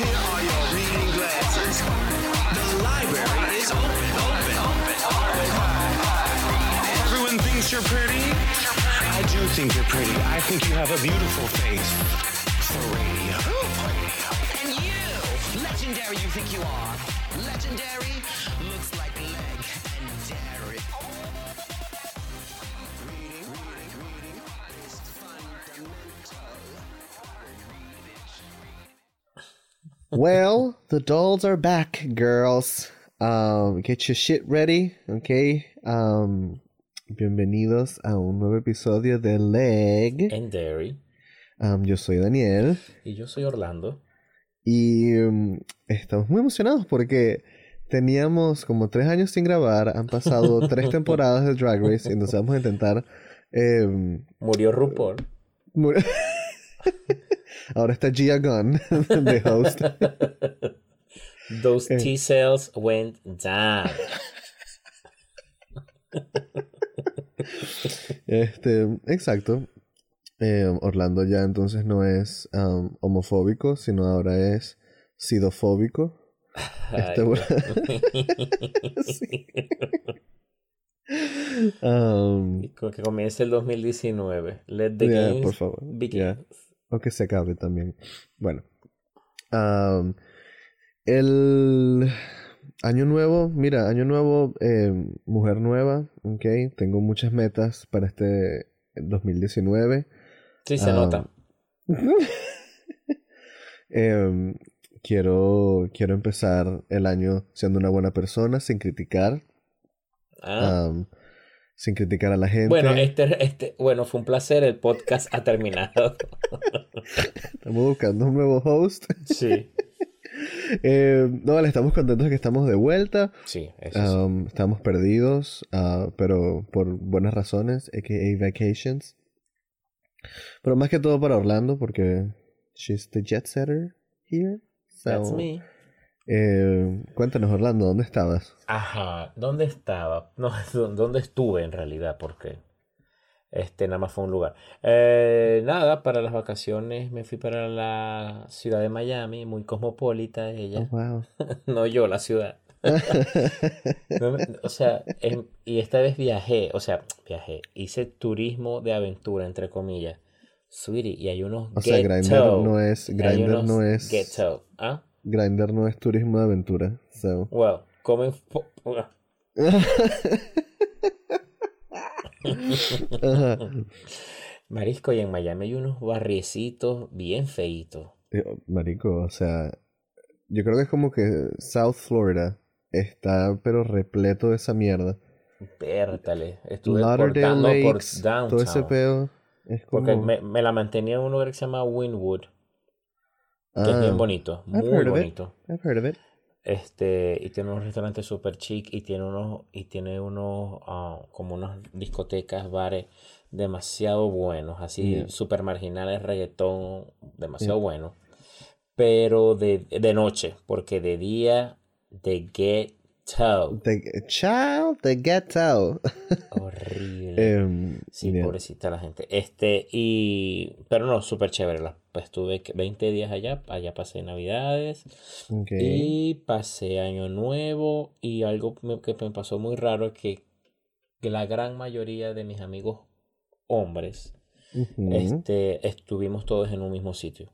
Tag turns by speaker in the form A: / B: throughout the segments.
A: Here are your reading glasses. The library is open, open. Everyone thinks you're pretty. I do think you're pretty. I think you have a beautiful face.
B: And you, legendary you think you are. Legendary looks like
C: Well, the dolls are back, girls. Um, get your shit ready, okay? Um, bienvenidos a un nuevo episodio de Leg.
D: en Derry.
C: Um, yo soy Daniel
D: Y yo soy Orlando.
C: y um, estamos muy emocionados porque teníamos como tres años sin grabar, han pasado tres temporadas de Drag Race y entonces vamos a intentar... em,
D: Murió RuPaul.
C: mu- Ahora está Gia Gunn de host.
D: Those
C: Eh.
D: T-cells went down.
C: Este, exacto. Eh, Orlando ya entonces no es um, homofóbico, sino ahora es sidofóbico. Este. Sí. Um,
D: que comience el 2019. Let the
C: ya,
D: games
C: por favor.
D: begin.
C: O que se acabe también. Bueno. Um, el año nuevo, mira, año nuevo, eh, mujer nueva, ok. Tengo muchas metas para este 2019.
D: Sí, se nota.
C: Em, quiero, quiero empezar el año siendo una buena persona, sin criticar,
D: Ah.
C: Sin criticar a la gente.
D: Bueno, este, este, bueno, fue un placer. El podcast ha terminado.
C: Estamos buscando un nuevo host.
D: Sí,
C: Em, no, vale, estamos contentos de que estamos de vuelta.
D: sí, eso sí.
C: Am, estamos perdidos, ah, pero por buenas razones, aka vacations. Pero más que todo para Orlando, porque she's the jet setter here.
D: That's
C: So,
D: me.
C: Eh, cuéntanos, Orlando, ¿dónde estabas?
D: Ajá, ¿dónde estaba? No, ¿dó- ¿dónde estuve en realidad? Porque este nada más fue un lugar. Eh, nada, para las vacaciones me fui para la ciudad de Miami, muy cosmopolita
C: Oh,
D: ella.
C: wow.
D: No yo, la ciudad. No o sea, y esta vez viajé, o sea, viajé, hice turismo de aventura, entre comillas. Sweetie, y hay unos
C: O sea, Grindr no es, Grindr no es,
D: ghetto, ¿ah?
C: Grindr no es turismo de aventura. So.
D: Well, comen... Marisco, y en Miami hay unos barriecitos bien feitos.
C: Eh, Marico, o sea, yo creo que es como que South Florida está pero repleto de esa mierda.
D: Pértale, estuve
C: Lauderdale
D: por
C: Lakes, todo ese peo es
D: Porque
C: como...
D: me, me la mantenía en un lugar que se llama Wynwood, que es
C: Ah,
D: bien bonito, muy bonito.
C: I've heard of it.
D: Este, y tiene unos restaurantes super chic y tiene unos, y tiene unos, ah, como unas discotecas, bares demasiado buenos, así
C: Yeah.
D: super marginales, reggaetón, demasiado bueno. Pero de, de noche, porque de día, de ghetto.
C: The Child, the ghetto.
D: Horrible.
C: Em,
D: Sí,
C: yeah.
D: pobrecita la gente. Este, y, pero no, súper chévere. la- Pues estuve que- 20 días allá, allá pasé Navidades y pasé Año Nuevo y algo me- que me pasó muy raro es que, la gran mayoría de mis amigos hombres, este, estuvimos todos en un mismo sitio.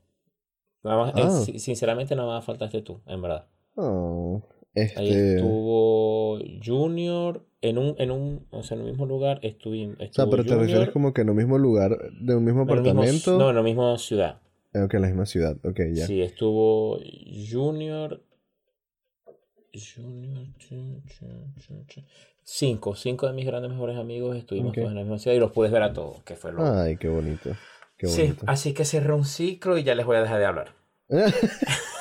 D: Nada más, eh,
C: Ah.
D: si- sinceramente nada más faltaste tú, en verdad.
C: Oh,
D: Ahí
C: este...
D: estuvo Junior en un, en un, o sea, en el mismo lugar estuvi-
C: O sea, pero te refieres
D: Junior
C: como que en un mismo lugar, de un mismo
D: en el mismo-
C: apartamento.
D: no, en la misma ciudad.
C: Eh, Ok, en la misma ciudad. Ok, ya.
D: Sí, estuvo Junior. Junior. Cinco, cinco de mis grandes mejores amigos estuvimos
C: Ok.
D: todos en la misma ciudad y los puedes ver a todos, que fue lo.
C: Ay, qué bonito. Qué
D: sí,
C: bonito.
D: así que cerré un ciclo y ya les voy a dejar de hablar.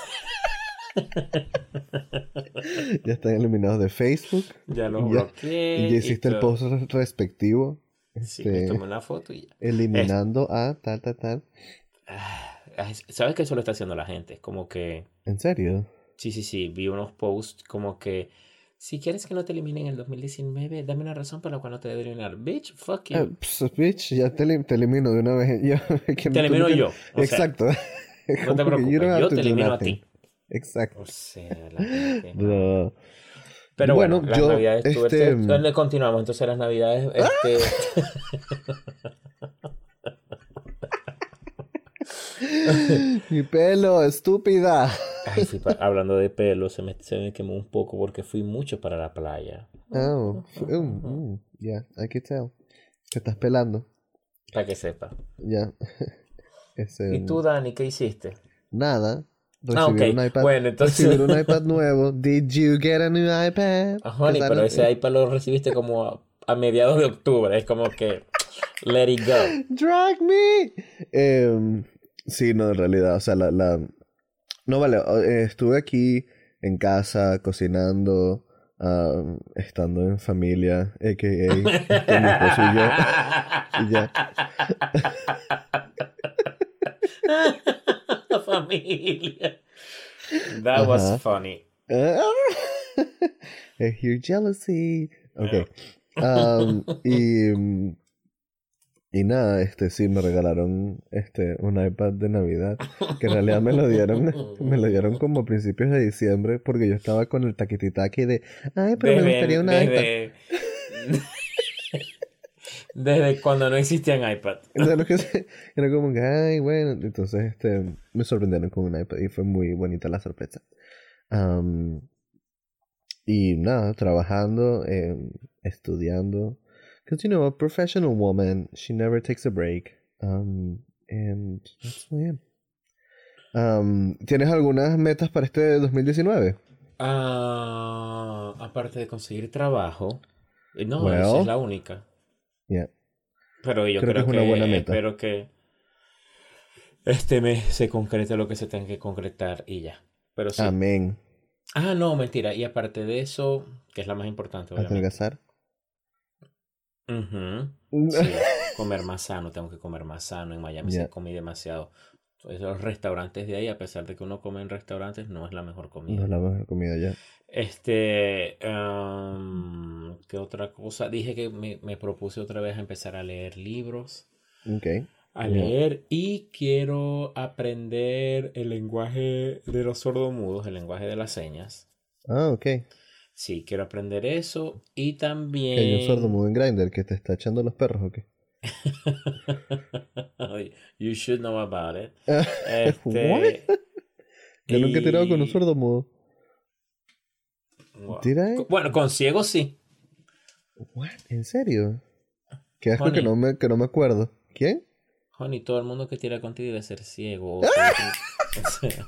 C: ya están eliminados de Facebook.
D: Ya los bloqueé.
C: Y ya hiciste el post re- respectivo.
D: Sí,
C: este,
D: tomé una foto y ya.
C: eliminando a tal, tal, tal.
D: Ah, ¿Sabes que eso lo está haciendo la gente? Es como que.
C: ¿En serio?
D: Sí, sí, sí. Vi unos posts como que Si quieres que no te eliminen en el 2019, dame una razón por la cual no te debe eliminar. Bitch, fuck you.
C: Ah, pss, bitch, ya te, elim- te elimino de una vez. Yo, que no-
D: te elimino yo. o sea,
C: Exacto.
D: no te preocupes, yo te elimino a ti.
C: Exacto.
D: O sea, la gente.
C: No.
D: Pero bueno,
C: Bueno,
D: las
C: yo,
D: navidades tuve-
C: este-
D: ¿Dónde continuamos? Entonces las navidades, este...
C: Mi pelo, estúpida.
D: Ay, hablando de pelo, se me, se me quemó un poco porque fui mucho para la playa.
C: Oh, f- mm, mm, yeah, I can tell. Te estás pelando.
D: Para que sepa.
C: Ya. Ese,
D: ¿Y tú, Dani, qué hiciste?
C: Nada.
D: Ah,
C: Recibir
D: ok.
C: un iPad.
D: Bueno, entonces-
C: Recibir un iPad nuevo. Did you get a new iPad?
D: Ah, honey, pero ese iPad lo recibiste como a, a mediados de octubre. Es como que... Let it go.
C: Drag me. Em, sí, no, en realidad, o sea, la, la... No, vale, eh, estuve aquí en casa cocinando, am, estando en familia, a.k.a. este, mi esposo y yo, y ya.
D: Familia. That was funny.
C: I hear jealousy. Ok. Am, y, y nada, este sí, me regalaron este un iPad de Navidad. Que en realidad me lo dieron, me lo dieron como a principios de diciembre, porque yo estaba con el taquititaki de ay, pero me gustaría un iPad.
D: Desde, cuando no existían iPad.
C: Entonces, lo que se- era como que, ay, bueno. Entonces, este, me sorprendieron con un iPad y fue muy bonita la sorpresa. Am, y nada, trabajando, em, estudiando. Because, you know, a professional woman, she never takes a break. Um, and that's muy bien. Am, ¿Tienes algunas metas para este 2019?
D: Ah, aparte de conseguir trabajo. eh, No,
C: Well.
D: esa es la única.
C: Yeah.
D: Pero yo
C: Creo que es una
D: que
C: buena meta.
D: espero que este mes se concrete lo que se tenga que concretar y ya. Pero sí.
C: Amén.
D: Ah, no, mentira. Y aparte de eso, que es la más importante, obviamente.
C: Adelgazar.
D: Sí, comer más sano, tengo que comer más sano. En Miami se comí demasiado. Entonces, los restaurantes de ahí, a pesar de que uno come en restaurantes, no es la mejor comida.
C: No es la mejor comida ya.
D: Este, am, ¿qué otra cosa? Dije que me, me propuse otra vez a empezar a leer libros,
C: Ok.
D: a leer y quiero aprender el lenguaje de los sordomudos, el lenguaje de las señas.
C: Ah, ok.
D: Sí, quiero aprender eso y también...
C: hay un sordo mudo en Grindr que te está echando los perros o qué?
D: You should know about it.
C: What?
D: Este,
C: Yo nunca he tirado con un sordo mudo.
D: Wow.
C: Did I?
D: Bueno, con ciego sí.
C: What? ¿En serio? Qué asco que
D: Honey.
C: no me, que no me acuerdo. ¿Quién?
D: Honey, todo el mundo que tira contigo debe ser ciego. que- o sea,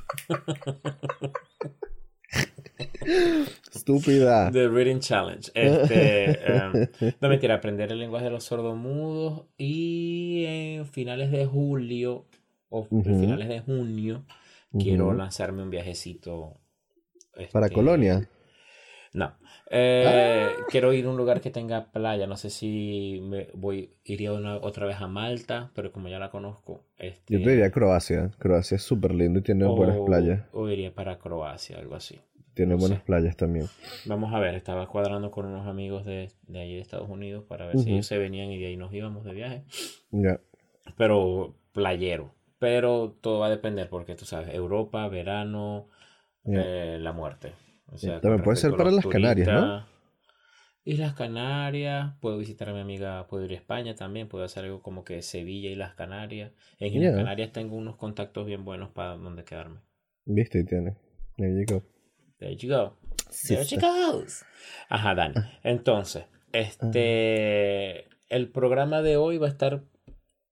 C: Estúpida.
D: The Reading Challenge. Este, em, no mentira, aprender el lenguaje de los sordomudos y en finales de julio o finales de junio quiero lanzarme un viajecito.
C: Para
D: este,
C: Colonia.
D: No. Eh, Quiero ir a un lugar que tenga playa. No sé si me voy, iría una- otra vez a Malta, pero como ya la conozco, este,
C: Yo te diría Croacia. Croacia es súper lindo y tiene buenas playas.
D: O iría para Croacia, algo así.
C: Tiene
D: no
C: buenas
D: sé.
C: playas también.
D: Vamos a ver, estaba cuadrando con unos amigos de, de allí de Estados Unidos para ver si ellos se venían y de ahí nos íbamos de viaje.
C: Ya.
D: Pero playero. Pero todo va a depender porque tú sabes, Europa, verano, eh, la muerte. O sea,
C: Ya. También puede ser para las Canarias, ¿no?
D: Islas Canarias, puedo visitar a mi amiga, puedo ir a España también, puedo hacer algo como que Sevilla y las Canarias. En Islas
C: Ya.
D: Canarias tengo unos contactos bien buenos para donde quedarme.
C: Viste, tiene. There you go.
D: There you go. There
C: Sister.
D: goes. Ajá, Dani. Entonces, este, el programa de hoy va a estar,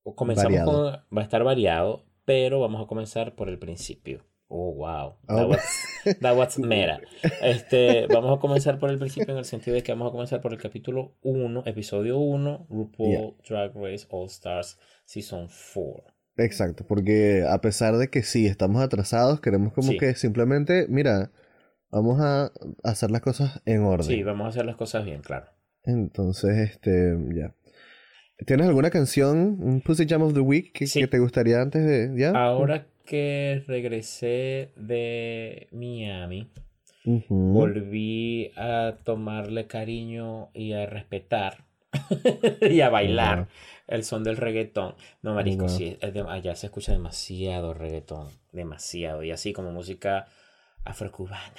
D: comenzamos
C: Variado.
D: con, va a estar variado, pero vamos a comenzar por el principio. Oh, wow. That
C: Oh.
D: was, that was meta. Este, vamos a comenzar por el principio en el sentido de que vamos a comenzar por el capítulo 1, episodio 1, RuPaul Drag Race All Stars Season 4.
C: Exacto, porque a pesar de que sí, estamos atrasados, queremos como
D: Sí.
C: que simplemente, mira, vamos a hacer las cosas en orden.
D: Sí, vamos a hacer las cosas bien, claro.
C: Entonces, este, ya. ¿Tienes alguna canción, un Pussy Jam of the Week que,
D: Sí.
C: que te gustaría antes de, ya?
D: Ahora que regresé de Miami,
C: Ujú.
D: volví a tomarle cariño y a respetar y a bailar el son del reggaetón. No, marisco,
C: Wow.
D: sí, es de- allá se escucha demasiado reggaetón, demasiado, y así como música afrocubana,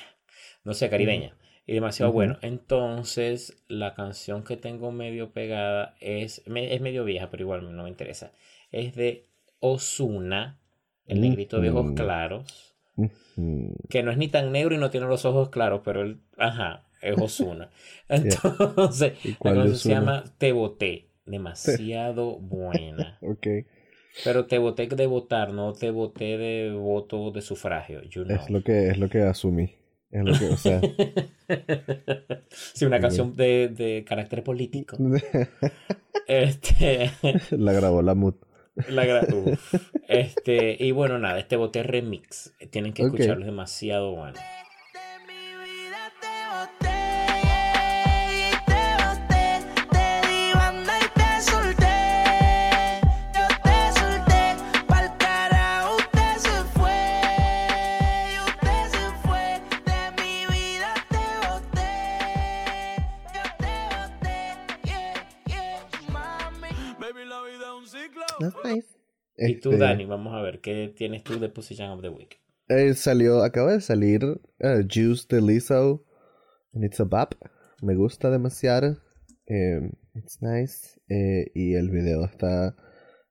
D: no sé, caribeña, y demasiado bueno. Entonces, la canción que tengo medio pegada es, me- es medio vieja, pero igual no me interesa. Es de Ozuna, el negrito de ojos
C: Ujú.
D: claros que no es ni tan negro y no tiene los ojos claros, pero él, ajá, es Ozuna. Entonces,
C: ¿Y
D: la canción se llama Te Boté, demasiado buena.
C: Ok.
D: Pero te voté de votar, no te voté de voto de sufragio, you know.
C: Es lo que, es lo que asumí. Es lo que, o sea.
D: sí, una canción de, de carácter político. Este,
C: la grabó la mood.
D: La gra- uf. este, y bueno, nada, este boté remix. Tienen que escucharlo, es demasiado bueno.
E: De mi vida te boté,
C: That's nice.
D: Y tú,
C: Este,
D: Dani, vamos a ver, ¿qué tienes tú de Position of the Week?
C: eh, salió, acaba de salir eh, Juice de Lizzo. And it's a bop. Me gusta demasiado. Eh, it's nice. Eh, y el video está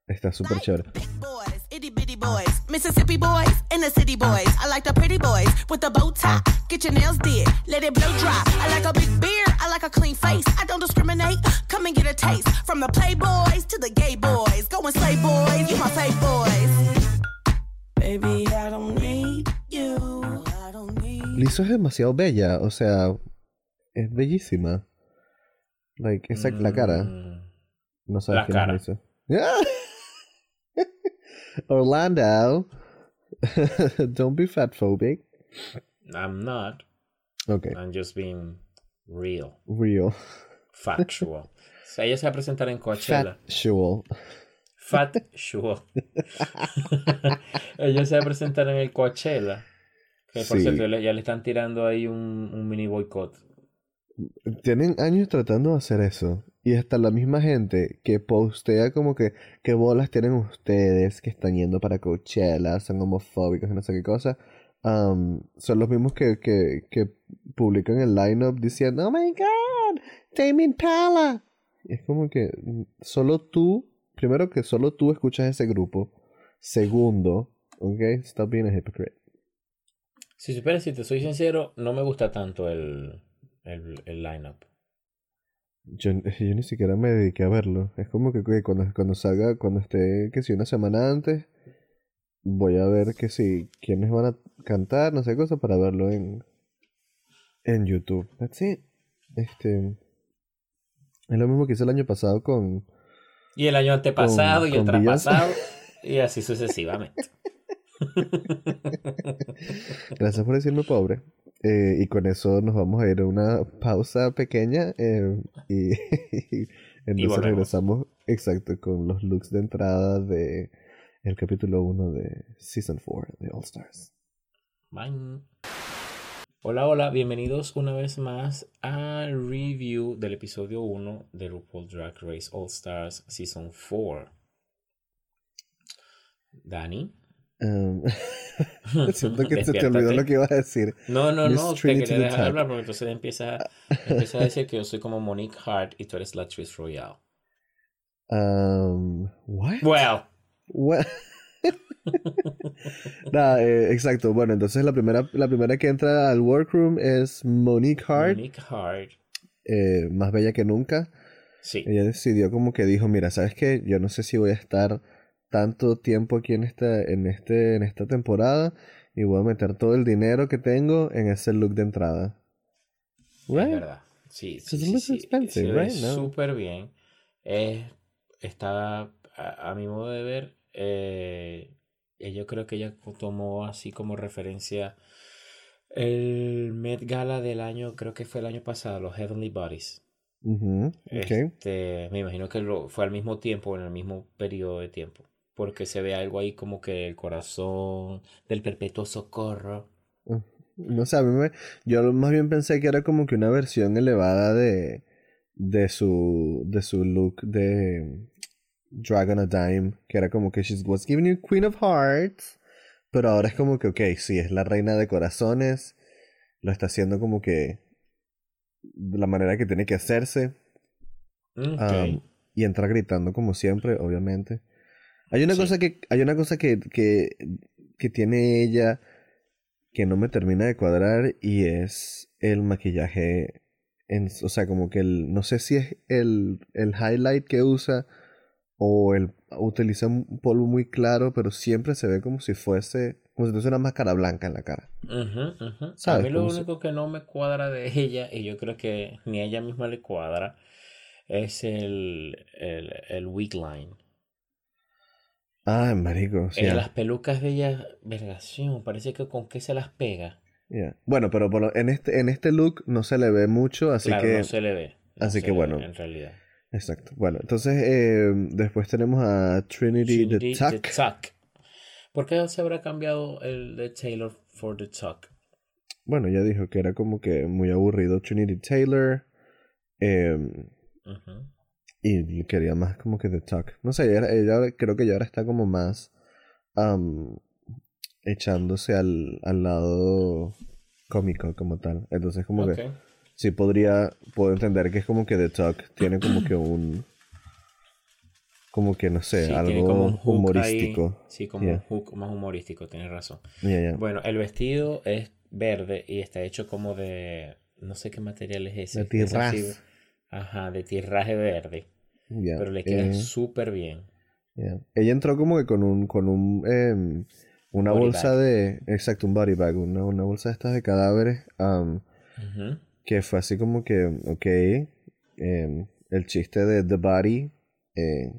C: está súper chévere.
E: Big boys, itty bitty boys, Mississippi boys, and the city boys. I like the pretty boys with the bow tie. Get your nails did, let it blow dry. I like a big beard, I like a clean face. I don't discriminate. Come and get a taste from the playboys to the gay boys. My fave boys. Baby, I don't need you. I don't need
C: Lizzo es demasiado bella. O sea, es bellísima. Like, esa la cara.
D: Mm,
C: No sabes
D: La
C: quién
D: cara.
C: es Lizzo. Orlando. Don't be fatphobic.
D: I'm not.
C: Ok,
D: I'm just being real,
C: real.
D: factual. O sea, ella se va a presentar en Coachella.
C: Factual.
D: Fat sure. ella se va a presentar en el Coachella. Que por
C: Sí.
D: cierto, ya le están tirando ahí un, un mini boicot.
C: Tienen años tratando de hacer eso. Y hasta la misma gente que postea como que qué bolas tienen ustedes que están yendo para Coachella, son homofóbicos y no sé qué cosa. son los mismos que, que, que publican el lineup diciendo, Oh my god, Tame Impala. Y es como que mm, solo tú, primero que solo tú escuchas ese grupo. Segundo, ok, stop being a hypocrite.
D: Si supieras, si te soy sincero, no me gusta tanto el, el, el lineup.
C: Yo, yo ni siquiera me dediqué a verlo. Es como que, que cuando, cuando salga, cuando esté, que si una semana antes, voy a ver que si quiénes van a cantar, no sé cosa, para verlo en, en YouTube. That's it. Este, es lo mismo que hice el año pasado con...
D: Y el año antepasado
C: Con-
D: y el traspasado. y así sucesivamente.
C: Gracias por decirme pobre. Eh, y con eso nos vamos a ir a una pausa pequeña eh, y, entonces
D: volvemos.
C: regresamos exacto con los looks de entrada de el capítulo 1 de Season 4 de All Stars.
D: Bye. Hola, hola, bienvenidos una vez más al review del episodio 1 de RuPaul Drag Race All Stars Season 4. Dani.
C: Um, siento que se te olvidó lo que ibas a decir.
D: No, no,
C: Miss
D: no, te
C: Trinity
D: quería
C: the
D: dejar
C: Tap.
D: hablar porque entonces empieza, empieza a decir que yo soy como Monique Hart y tú eres la Trish Royale.
C: Um, what?
D: Well,
C: What? Nada, eh, exacto. Bueno, entonces la primera, la primera que entra al workroom es Monique Hart,
D: Monique Hart.
C: eh, más bella que nunca.
D: Sí,
C: Ella decidió como que dijo, mira, ¿sabes qué? Yo no sé si voy a estar tanto tiempo aquí en esta, en este, en esta temporada y voy a meter todo el dinero que tengo en ese look de entrada.
D: es verdad. Sí, sí, sí, sí.
C: expensive,
D: Se ve
C: right? No.
D: súper bien. Eh, está, a, a mi modo de ver, eh, yo creo que ella tomó así como referencia el Met Gala del año, creo que fue el año pasado, los Heavenly Bodies. Este, me imagino que lo, fue al mismo tiempo, en el mismo periodo de tiempo. Porque se ve algo ahí como que el corazón del perpetuo socorro.
C: No sé, me... Yo más bien pensé que era como que una versión elevada de, de su, de su look de Dragon a Dime, que era como que she was giving you Queen of Hearts, pero ahora es como que, ok, sí, es la reina de corazones, lo está haciendo como que de la manera que tiene que hacerse. Um, y entra gritando como siempre, obviamente. Hay una
D: Sí.
C: cosa que, hay una cosa que, que, que tiene ella que no me termina de cuadrar y es el maquillaje. En, o sea, como que el, no sé si es el, el highlight que usa o el utiliza un polvo muy claro, pero siempre se ve como si fuese, como si tuviese una máscara blanca en la cara.
D: A
C: ¿Sabes?
D: mí lo
C: si-
D: único que no me cuadra de ella, y yo creo que ni a ella misma le cuadra, es el, el, el wig line.
C: Ah, marico, sí.
D: Eh, las pelucas de ella, vergación, parece que con qué se las pega.
C: yeah. Bueno, pero por lo- en este, en este look no se le ve mucho, así
D: claro,
C: que...
D: no se le ve. no
C: así que bueno.
D: ve, En realidad.
C: Exacto. Bueno, entonces eh, después tenemos a Trinity,
D: Trinity
C: the
D: the
C: Tuck.
D: ¿Por qué se habrá cambiado el de Taylor for the Tuck?
C: Bueno, ya dijo que era como que muy aburrido Trinity Taylor. eh, y quería más como que The Tuck. No sé, ella, ella creo que ya ahora está como más am, echándose al, al lado cómico como tal. Entonces como que. Sí podría, puedo entender que es como que The Tuck tiene como que un... Como que no sé,
D: Sí,
C: algo
D: tiene como un hook ahí.
C: humorístico.
D: Sí, como
C: Yeah.
D: un hook más humorístico, tienes razón.
C: Ya, ya.
D: Bueno, el vestido es verde y está hecho como de. No sé qué material es ese.
C: De
D: es. Ajá, de tirraje verde. Pero le queda
C: eh,
D: súper bien.
C: Ella entró como que con un, con un, em, una
D: Body
C: bolsa
D: bag.
C: de, exacto, un body bag, una, una bolsa de estas de cadáveres. Que fue así como que, ok, em, el chiste de the body, eh,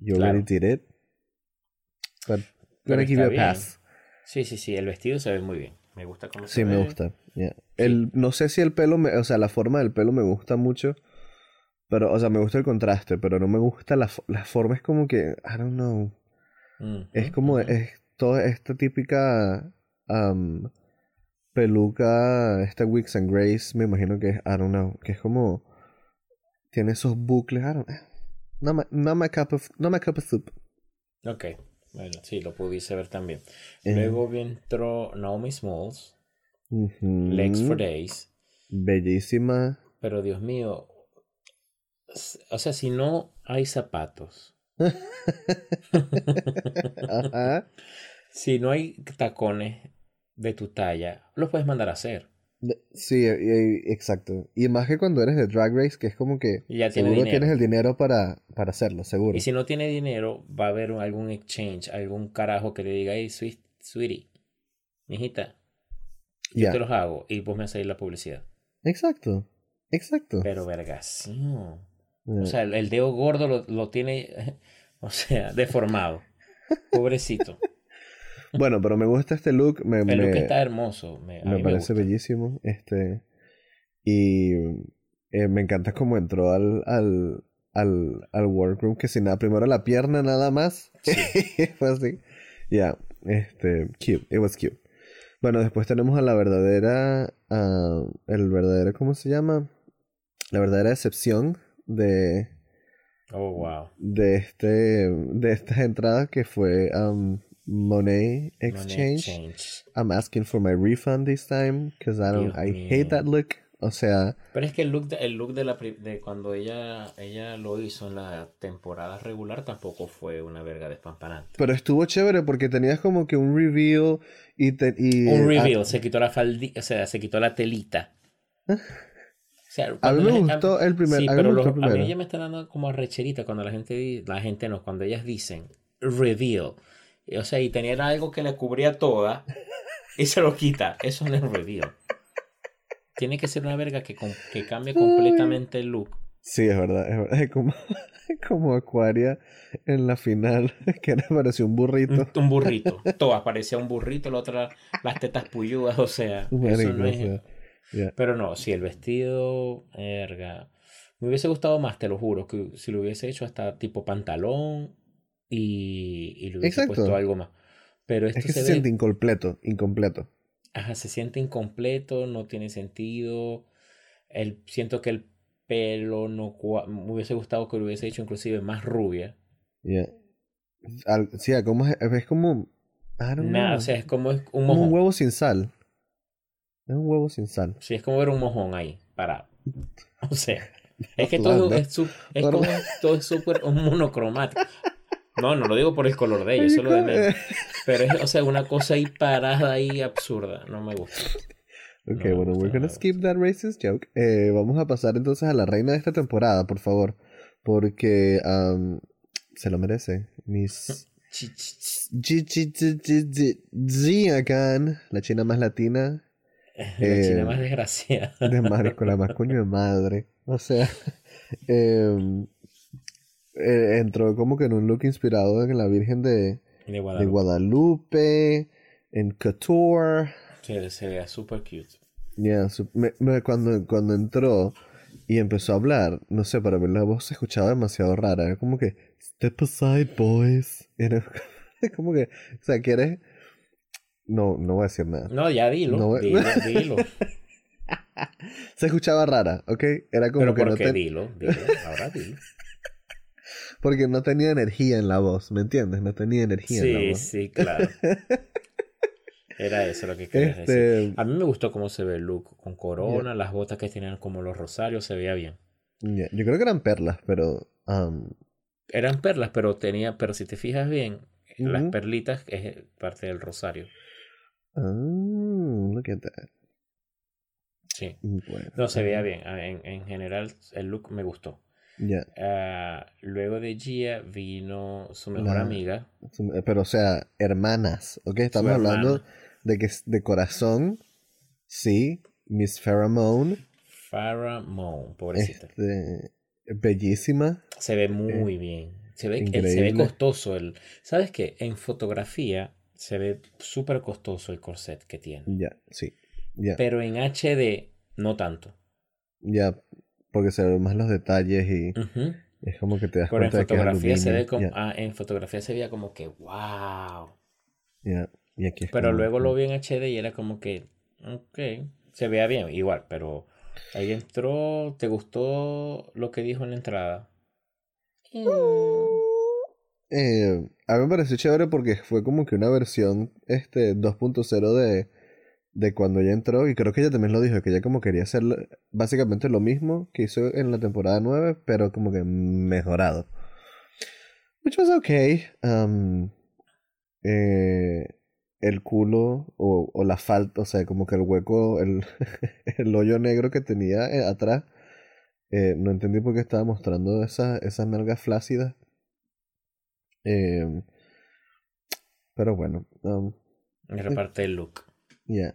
C: you
D: Claro.
C: already did it, but gonna give you a pass.
D: Sí, sí, sí. El vestido se ve muy bien. Me gusta cómo se
C: Sí, me
D: ve.
C: gusta. ya. El, no sé si el pelo, me, o sea, la forma del pelo me gusta mucho, pero, o sea, me gusta el contraste, pero no me gusta la, la forma, es como que, I don't know.
D: Ujú,
C: Es como,
D: ujú.
C: es toda esta típica am, peluca, esta Wicks and Grace, me imagino que es, I don't know, que es como, tiene esos bucles, I don't not my, not my cup of, not my cup of soup.
D: Ok. Bueno, sí, lo pudiese ver también.
C: Eh.
D: Luego entró Naomi Smalls,
C: Ujú.
D: Legs for Days.
C: Bellísima.
D: Pero Dios mío, o sea, si no hay zapatos,
C: Ajá.
D: si no hay tacones de tu talla, los puedes mandar a hacer.
C: Sí, e- e- exacto. Y más que cuando eres de Drag Race, que es como que
D: ya
C: seguro tienes el dinero para, para hacerlo, seguro.
D: Y si no tiene dinero, va a haber algún exchange, algún carajo que le diga, hey, sweet, sweetie, mijita, yo te los hago y vos me hacéis la publicidad.
C: Exacto. Exacto.
D: Pero vergación.
C: Ya.
D: O sea, el, el dedo gordo lo, lo tiene, o sea, deformado. Pobrecito.
C: Bueno, pero me gusta este look. Me,
D: El
C: me,
D: look está hermoso. Me,
C: parece
D: gusta.
C: bellísimo. Este. Y eh, me encanta cómo entró al, al, al, al workroom. Que sin nada, primero la pierna nada más. Fue así. Ya. Este. Cute. It was cute. Bueno, después tenemos a la verdadera. ah, el verdadero. ¿Cómo se llama? La verdadera excepción de.
D: Oh, wow.
C: de este de estas entradas que fue um, Monet Exchange.
D: exchange.
C: I'm asking for my refund this time because I don't
D: Dios
C: I
D: mío.
C: hate that look. O sea,
D: Pero es que el look de, el look de, la, de cuando ella, ella lo hizo en la temporada regular tampoco fue una verga despampanante.
C: pero estuvo chévere porque tenías como que un reveal y te y
D: Un
C: ah,
D: reveal, se quitó la faldi, o sea, se quitó la telita. O sea,
C: a mí me
D: gente-
C: gustó el primer,
D: Sí, pero los- a mí ella me está dando como arrecherita cuando la gente, la gente no, cuando ellas dicen reveal. O sea, y tenía algo que le cubría toda y se lo quita. Eso no es reveal. Tiene que ser una verga que, com- que cambie completamente el look.
C: Sí, es verdad, es verdad. Es como, como Aquaria en la final, que le pareció un burrito.
D: Un, un burrito. Todas parecía un burrito, la otra las tetas puyudas, o sea, eso
C: Marico,
D: no
C: o
D: es...
C: sea.
D: Pero no, si el vestido, verga. Me hubiese gustado más, te lo juro, que si lo hubiese hecho hasta tipo pantalón y, y le hubiese
C: Exacto.
D: puesto algo más. Pero esto
C: Es que
D: se
C: se
D: ve.
C: siente incompleto, incompleto.
D: ajá, se siente incompleto, no tiene sentido. El, siento que el pelo no me hubiese gustado que lo hubiese hecho inclusive más rubia.
C: Yeah. Al- sí, como es, es como.
D: Nada, o sea, es como es un
C: como un
D: mojón.
C: huevo sin sal. Es un huevo sin sal.
D: Sí, es como ver un mojón ahí, parado. O sea, es que todo es, es como todo es súper monocromático. No, no lo digo por el color de ellos, eso es lo de menos. Pero es, o sea, una cosa ahí parada ahí absurda. No me gusta.
C: Ok,
D: No
C: bueno,
D: gusta,
C: we're gonna skip that racist joke. Eh, vamos a pasar entonces a la reina de esta temporada, por favor. Porque am, se lo merece. Jia Khan, la china más latina
D: La
C: Eh,
D: china más desgraciada.
C: de marico, la más coño de madre. O sea, em, eh, entró como que en un look inspirado en la Virgen de,
D: De
C: de
D: Guadalupe.
C: En Couture.
D: Se, se veía súper cute.
C: Ya, su- me- me- cuando, cuando entró y empezó a hablar, no sé, para mí la voz se escuchaba demasiado rara. Era como que, step aside, boys. Era como que, o sea, ¿quieres? No, no voy a decir nada.
D: No, ya dilo.
C: No,
D: dilo, dilo.
C: Se escuchaba rara, ¿ok? Era como
D: Pero
C: que
D: ¿por
C: no te-
D: Dilo, dilo. Ahora dilo.
C: Porque no tenía energía en la voz, ¿me entiendes? No tenía energía en la
D: Sí,
C: voz.
D: sí, claro. Era eso lo que querías
C: Este-
D: decir. A mí me gustó cómo se ve el look. Con corona, las botas que tenían como los rosarios, se veía bien.
C: Yo creo que eran perlas, pero um,
D: Eran perlas, pero tenía, pero si te fijas bien, las perlitas es parte del rosario.
C: ah, look at that.
D: Sí.
C: Bueno,
D: No, se veía bien. En, en general, el look me gustó.
C: Ya.
D: Ah, luego de Gia vino su mejor
C: La-
D: amiga.
C: Su- eh, Pero, o sea, hermanas, ¿ok? Estamos hablando de que de corazón, sí, Miss Pheromone,
D: Moan, pobrecita.
C: este, bellísima,
D: Se ve muy bien. Se ve, eh, se ve costoso. El, ¿Sabes qué? En fotografía se ve súper costoso el corset que tiene.
C: ya, sí, ya,
D: Pero en HD, no tanto.
C: ya, porque se ven más los detalles y
D: Ujú.
C: es como que te das
D: Pero en
C: cuenta de que es
D: fotografía se ve como. ah, en fotografía se veía como que wow.
C: ya, y aquí es
D: Pero
C: como-
D: luego lo vi en HD y era como que. Ok. Se veía bien, igual, pero. Ahí entró. ¿Te gustó lo que dijo en la entrada?
C: Eh, a mí me pareció chévere porque fue como que una versión este 2.0 de, de cuando ella entró y creo que ella también lo dijo, que ella como quería hacer básicamente lo mismo que hizo en la temporada 9, pero como que mejorado. Which was okay. Um, eh, el culo o, o la falta, o sea, como que el hueco, el, el hoyo negro que tenía eh, atrás, eh, no entendí por qué estaba mostrando esa- esas nalgas flácidas. Eh, pero bueno, um,
D: Era parte del look.
C: ya.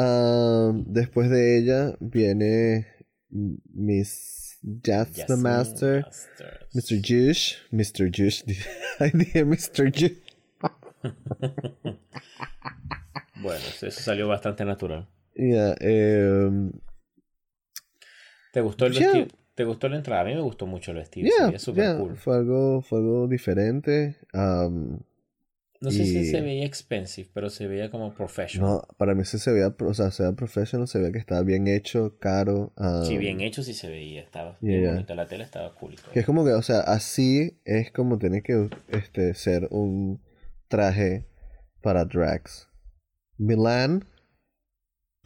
C: Um, después de ella viene Miss the
D: Jasmine
C: Master,
D: Masters.
C: Mr. Jush, Mr. Jush, ay dije Mr. Jush.
D: Bueno, eso salió bastante natural.
C: Ya, em,
D: ¿Te gustó el
C: Yeah.
D: vestido? ¿Te gustó la entrada? A mí me gustó mucho el vestido.
C: yeah, yeah,
D: cool.
C: fue algo, fue algo diferente. um,
D: No sé si se veía expensive, pero se veía como professional.
C: no, para mí sí se veía, o sea, se veía professional, se veía que estaba bien hecho, caro.
D: Sí,
C: um,
D: bien hecho sí se veía. Estaba
C: Yeah,
D: bien
C: yeah.
D: bonita. La tela estaba cool.
C: Que es como que, o sea, así es como tiene que este, ser un traje para drags. Milan,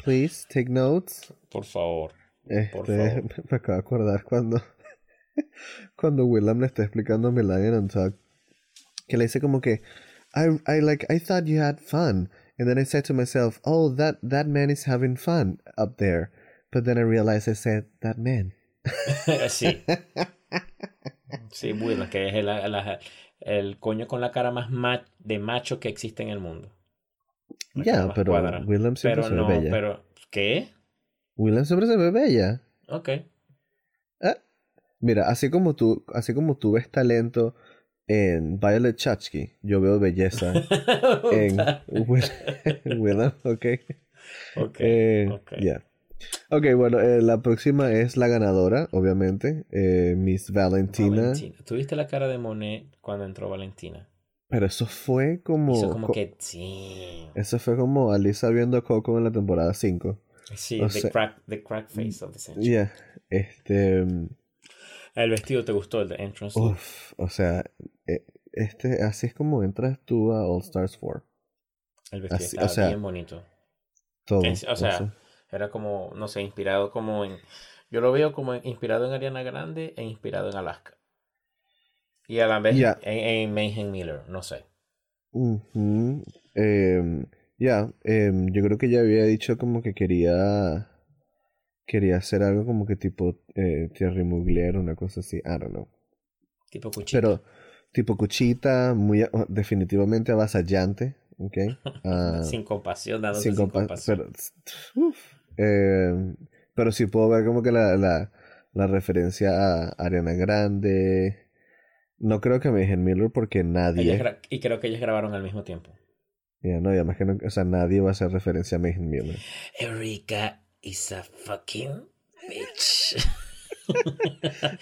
C: please take notes.
D: Por favor.
C: Este,
D: Por favor.
C: me acabo de acordar cuando, cuando Willam le está explicando a Milan en Untucked, que le dice como que, I, I like, I thought you had fun. And then I said to myself, oh, that, that man is having fun up there. But then I realized I said, that man.
D: sí. Sí, bueno, que es el, el coño con la cara más ma- de macho que existe en el mundo.
C: Ya,
D: más
C: pero
D: cuadra.
C: Willam siempre
D: Pero
C: se ve
D: no,
C: bella.
D: pero. ¿Qué?
C: Willam siempre se ve bella.
D: Ok.
C: Ah, Mira, así como tú, así como tú ves talento en Violet Chachki, yo veo belleza en Will, Willam, ok.
D: ok.
C: Eh,
D: ok.
C: ya. Ok, bueno, eh, la próxima es la ganadora, obviamente, eh, Miss Valentina.
D: Valentina. ¿Tuviste la cara de Monet cuando entró Valentina?
C: Pero eso fue como...
D: Hizo como
C: co-
D: que sí.
C: Eso fue como Alisa viendo Coco en la temporada 5.
D: Sí,
C: o
D: the,
C: sea-
D: crack, the crack face of the century.
C: Yeah. Este...
D: El vestido te gustó, el de entrance?
C: Uf, o sea, este, así es como entras tú a All Stars 4.
D: El vestido
C: así, o
D: estaba
C: sea,
D: bien bonito.
C: Todo.
D: Es- o sea, Era como, no sé, inspirado como en... Yo lo veo como inspirado en Ariana Grande e inspirado en Alaska. Y a la vez en, en Mayhem Miller, no sé.
C: em, ya, em, yo creo que ya había dicho como que quería quería hacer algo como que tipo eh, Thierry Mugler, una cosa así, I don't know.
D: Tipo cuchillo.
C: Pero tipo cuchita, muy definitivamente avasallante, ¿ok? Ah,
D: sin compasión, dándote
C: sin
D: sin,
C: compa-
D: compasión.
C: pero, uf, eh, pero sí puedo ver como que la, la, la referencia a Ariana Grande. No creo que me dejen Miller porque nadie,
D: y creo que ellas grabaron al mismo tiempo.
C: ya no, y además que no, o sea, nadie va a hacer referencia a Mayhem Miller.
D: Erika is a fucking bitch.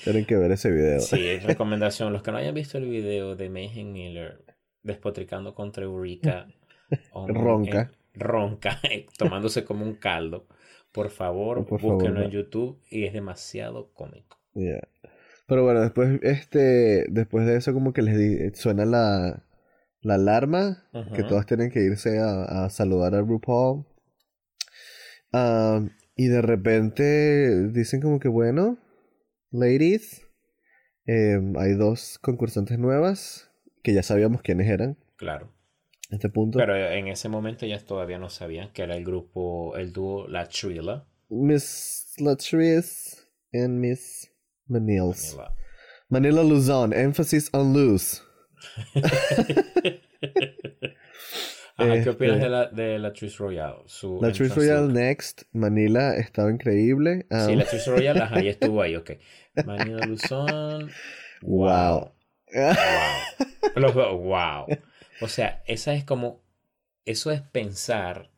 C: Tienen que ver ese video.
D: Sí, recomendación. Los que no hayan visto el video de Mayhem Miller despotricando contra Eureka. on-
C: Ronca.
D: en- ronca, tomándose como un caldo. Por favor,
C: Por favor,
D: búsquenlo en YouTube y es demasiado cómico.
C: Pero bueno, después, este, después de eso como que les di- suena la, la alarma, que
D: Ujú.
C: todas tienen que irse a, a saludar a RuPaul. Ah, y de repente dicen como que bueno, ladies, em, hay dos concursantes nuevas, que ya sabíamos quiénes eran
D: Claro.
C: a este punto.
D: Pero en ese momento ellas todavía no sabían que era el grupo, el dúo La Trilla.
C: Miss Latrice and Miss Manils.
D: Manila.
C: Manila Luzon, emphasis on lose.
D: Ajá, ¿qué opinas
C: Este-
D: de la, de la Trish Royale? Su
C: La Trish Royale. Next, Manila estaba increíble.
D: Sí, la Trish Royale, ajá, ya estuvo ahí, ok. Manila Luzon.
C: wow.
D: Wow. Los wow. O sea, esa es como. Eso es pensar.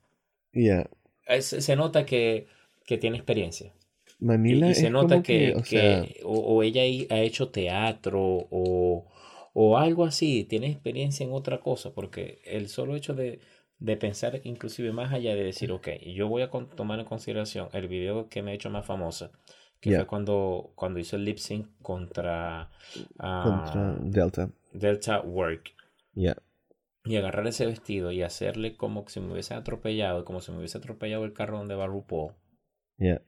C: Yeah.
D: es- se nota que, que tiene experiencia. Y,
C: Manila
D: y se
C: es
D: nota
C: como
D: que,
C: o
D: que
C: sea,
D: o, o ella ha hecho teatro o, o algo así, tiene experiencia en otra cosa, porque el solo hecho de, de pensar inclusive más allá de decir, ok, yo voy a tomar en consideración el video que me ha hecho más famosa, que fue cuando, cuando hizo el lip sync contra, ah,
C: contra Delta.
D: Delta Work.
C: Yeah.
D: Y agarrar ese vestido y hacerle como si me hubiese atropellado, como si me hubiese atropellado el carro donde va RuPaul.
C: Yeah.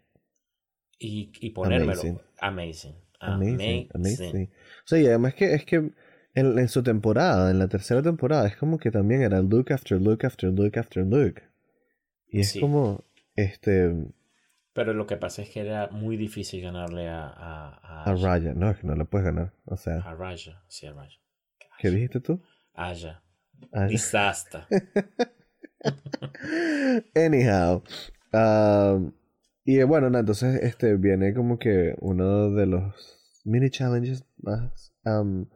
D: Y, y ponérmelo.
C: Amazing.
D: Amazing.
C: Amazing, amazing. O sea, y además que es que en, en su temporada, en la tercera temporada, es como que también era look after look after look after look. Y es
D: Sí.
C: como, este,
D: Pero lo que pasa es que era muy difícil ganarle a, a, a,
C: a Raya. No, es que no le puedes ganar. O sea,
D: a Raja. Sí, a Raja.
C: ¿qué dijiste tú?
D: Aya.
C: Ah,
D: Disaster.
C: Anyhow. um, y bueno, nada, entonces este viene como que uno de los mini challenges más um,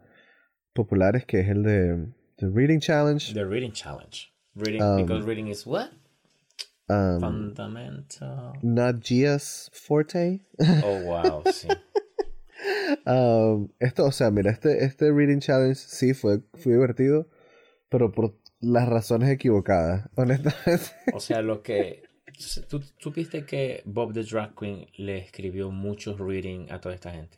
C: populares que es el de The Reading Challenge.
D: The Reading Challenge. Reading,
C: Um,
D: because reading is what?
C: Um,
D: Fundamental.
C: not Gia's forte.
D: Oh, wow, sí.
C: Um, esto, o sea, mira, este, este Reading Challenge sí fue, fue divertido, pero por las razones equivocadas, honestamente.
D: O sea, lo que... ¿Tú supiste que Bob the Drag Queen le escribió muchos reading a toda esta gente?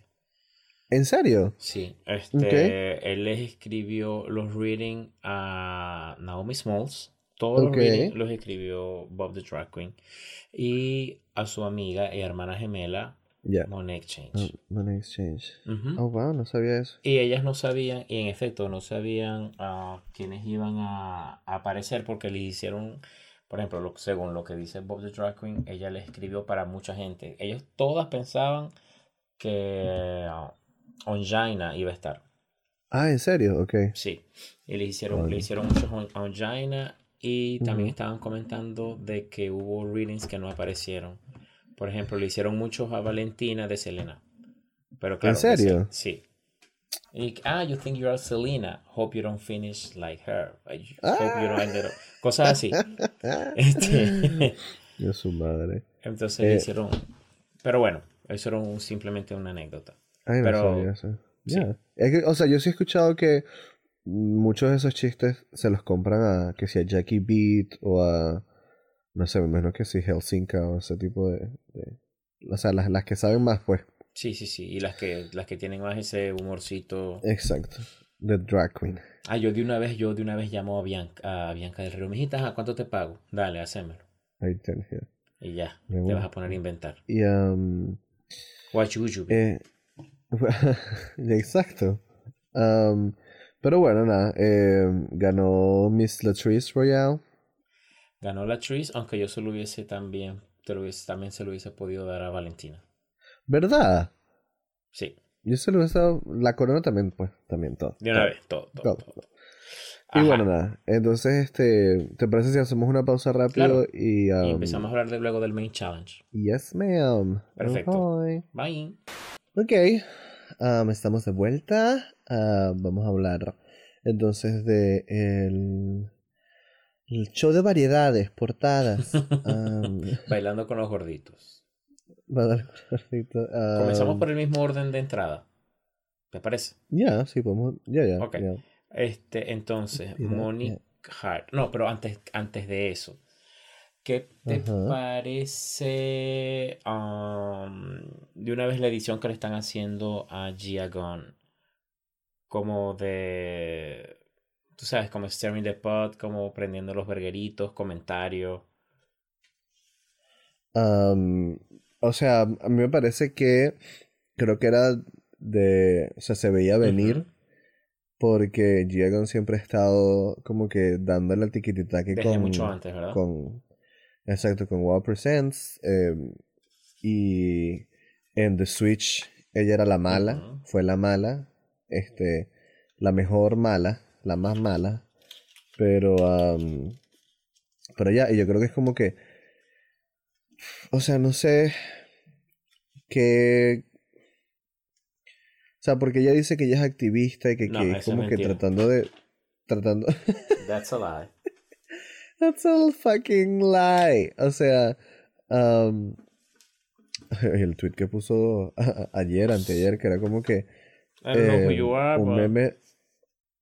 C: ¿En serio?
D: Sí, este, él les escribió los reading a Naomi Smalls. Todos
C: Ok.
D: los reading los escribió Bob the Drag Queen. Y a su amiga y hermana gemela,
C: Ya.
D: Monet Change.
C: Oh, Money Exchange. Oh, wow, no sabía eso.
D: Y ellas no sabían, y en efecto no sabían a quiénes iban a, a aparecer porque les hicieron, por ejemplo, lo- según lo que dice Bob the Drag Queen, ella le escribió para mucha gente. Ellos todas pensaban que uh, Ongina iba a estar.
C: Ah, ¿en serio? Ok.
D: Sí, y le hicieron,
C: Vale.
D: le hicieron muchos on- a Ongina y también estaban comentando de que hubo readings que no aparecieron. Por ejemplo, le hicieron muchos a Valentina de Selena. Pero claro, de
C: serio?
D: Se- Sí. Y, ah, you think you are Selena. Hope you don't finish like her. I hope you don't end up- Cosas así. Este,
C: Dios su madre.
D: entonces
C: Eh.
D: le hicieron. Pero bueno, eso era un- simplemente una anécdota. Pero-
C: sabía eso.
D: sí.
C: Es que, o sea, yo sí he escuchado que muchos de esos chistes se los compran a que sea Jackie Beat o a no sé, me imagino que sí Helsinki o ese tipo de, de- o sea, las, las que saben más pues,
D: Sí, sí, sí. Y las que, las que tienen más ese humorcito.
C: exacto, de drag queen.
D: Ah, yo de una vez, yo de una vez llamo a Bianca, a Bianca del Río. Mijita, ¿a cuánto te pago? Dale, hacémelo.
C: Ahí tienes, ya.
D: Y ya,
C: Me
D: te
C: gusta.
D: vas a poner a inventar.
C: Y um,
D: What you you
C: eh, exacto. Um, pero bueno, nada, eh, ganó Miss Latrice Royale.
D: Ganó la Tris, aunque yo se lo hubiese también, te lo hubiese- también se lo hubiese podido dar a Valentina.
C: ¿Verdad?
D: Sí,
C: Yo se lo hubiese dado, la corona también, pues, también todo.
D: de una
C: todo,
D: vez, todo, todo,
C: todo.
D: todo.
C: Y bueno, nada, entonces, este, ¿te parece si hacemos una pausa rápido
D: Claro.
C: y,
D: Y
C: um,
D: empezamos a hablar de, luego del main challenge.
C: Yes, ma'am.
D: Perfecto. Bye.
C: Ok, um, estamos de vuelta. Vamos a hablar entonces de el, el show de variedades, portadas. Um,
D: Bailando con los gorditos.
C: va a dar cortito.
D: Comenzamos por el mismo orden de entrada. ¿Te parece?
C: Ya, sí, podemos. Ya, ya.
D: Ok.
C: ya.
D: Este, entonces, Monique Hart. No, pero antes, antes de eso. ¿Qué te parece um, de una vez la edición que le están haciendo a Gia Gunn? Como de. Tú sabes, como stirring the pot, como prendiendo los vergueritos, comentarios.
C: Um, o sea, a mí me parece que creo que era de, o sea, se veía venir
D: Ujú.
C: porque Giagon siempre ha estado como que dándole el tiquititaque con,
D: mucho antes, ¿verdad?
C: con, exacto, con Wow Presents eh, y en The Switch ella era la mala, fue la mala, este, la mejor mala, la más mala, pero, um, pero ya, y yo creo que es como que o sea, no sé qué... O sea, porque ella dice que ella es activista y que,
D: No,
C: que es como que tratando de... Tratando...
D: That's a lie.
C: That's a fucking lie. O sea, um, el tweet que puso ayer, anteayer, que era como que
D: I don't know who
C: eh,
D: you are,
C: un
D: but-
C: meme.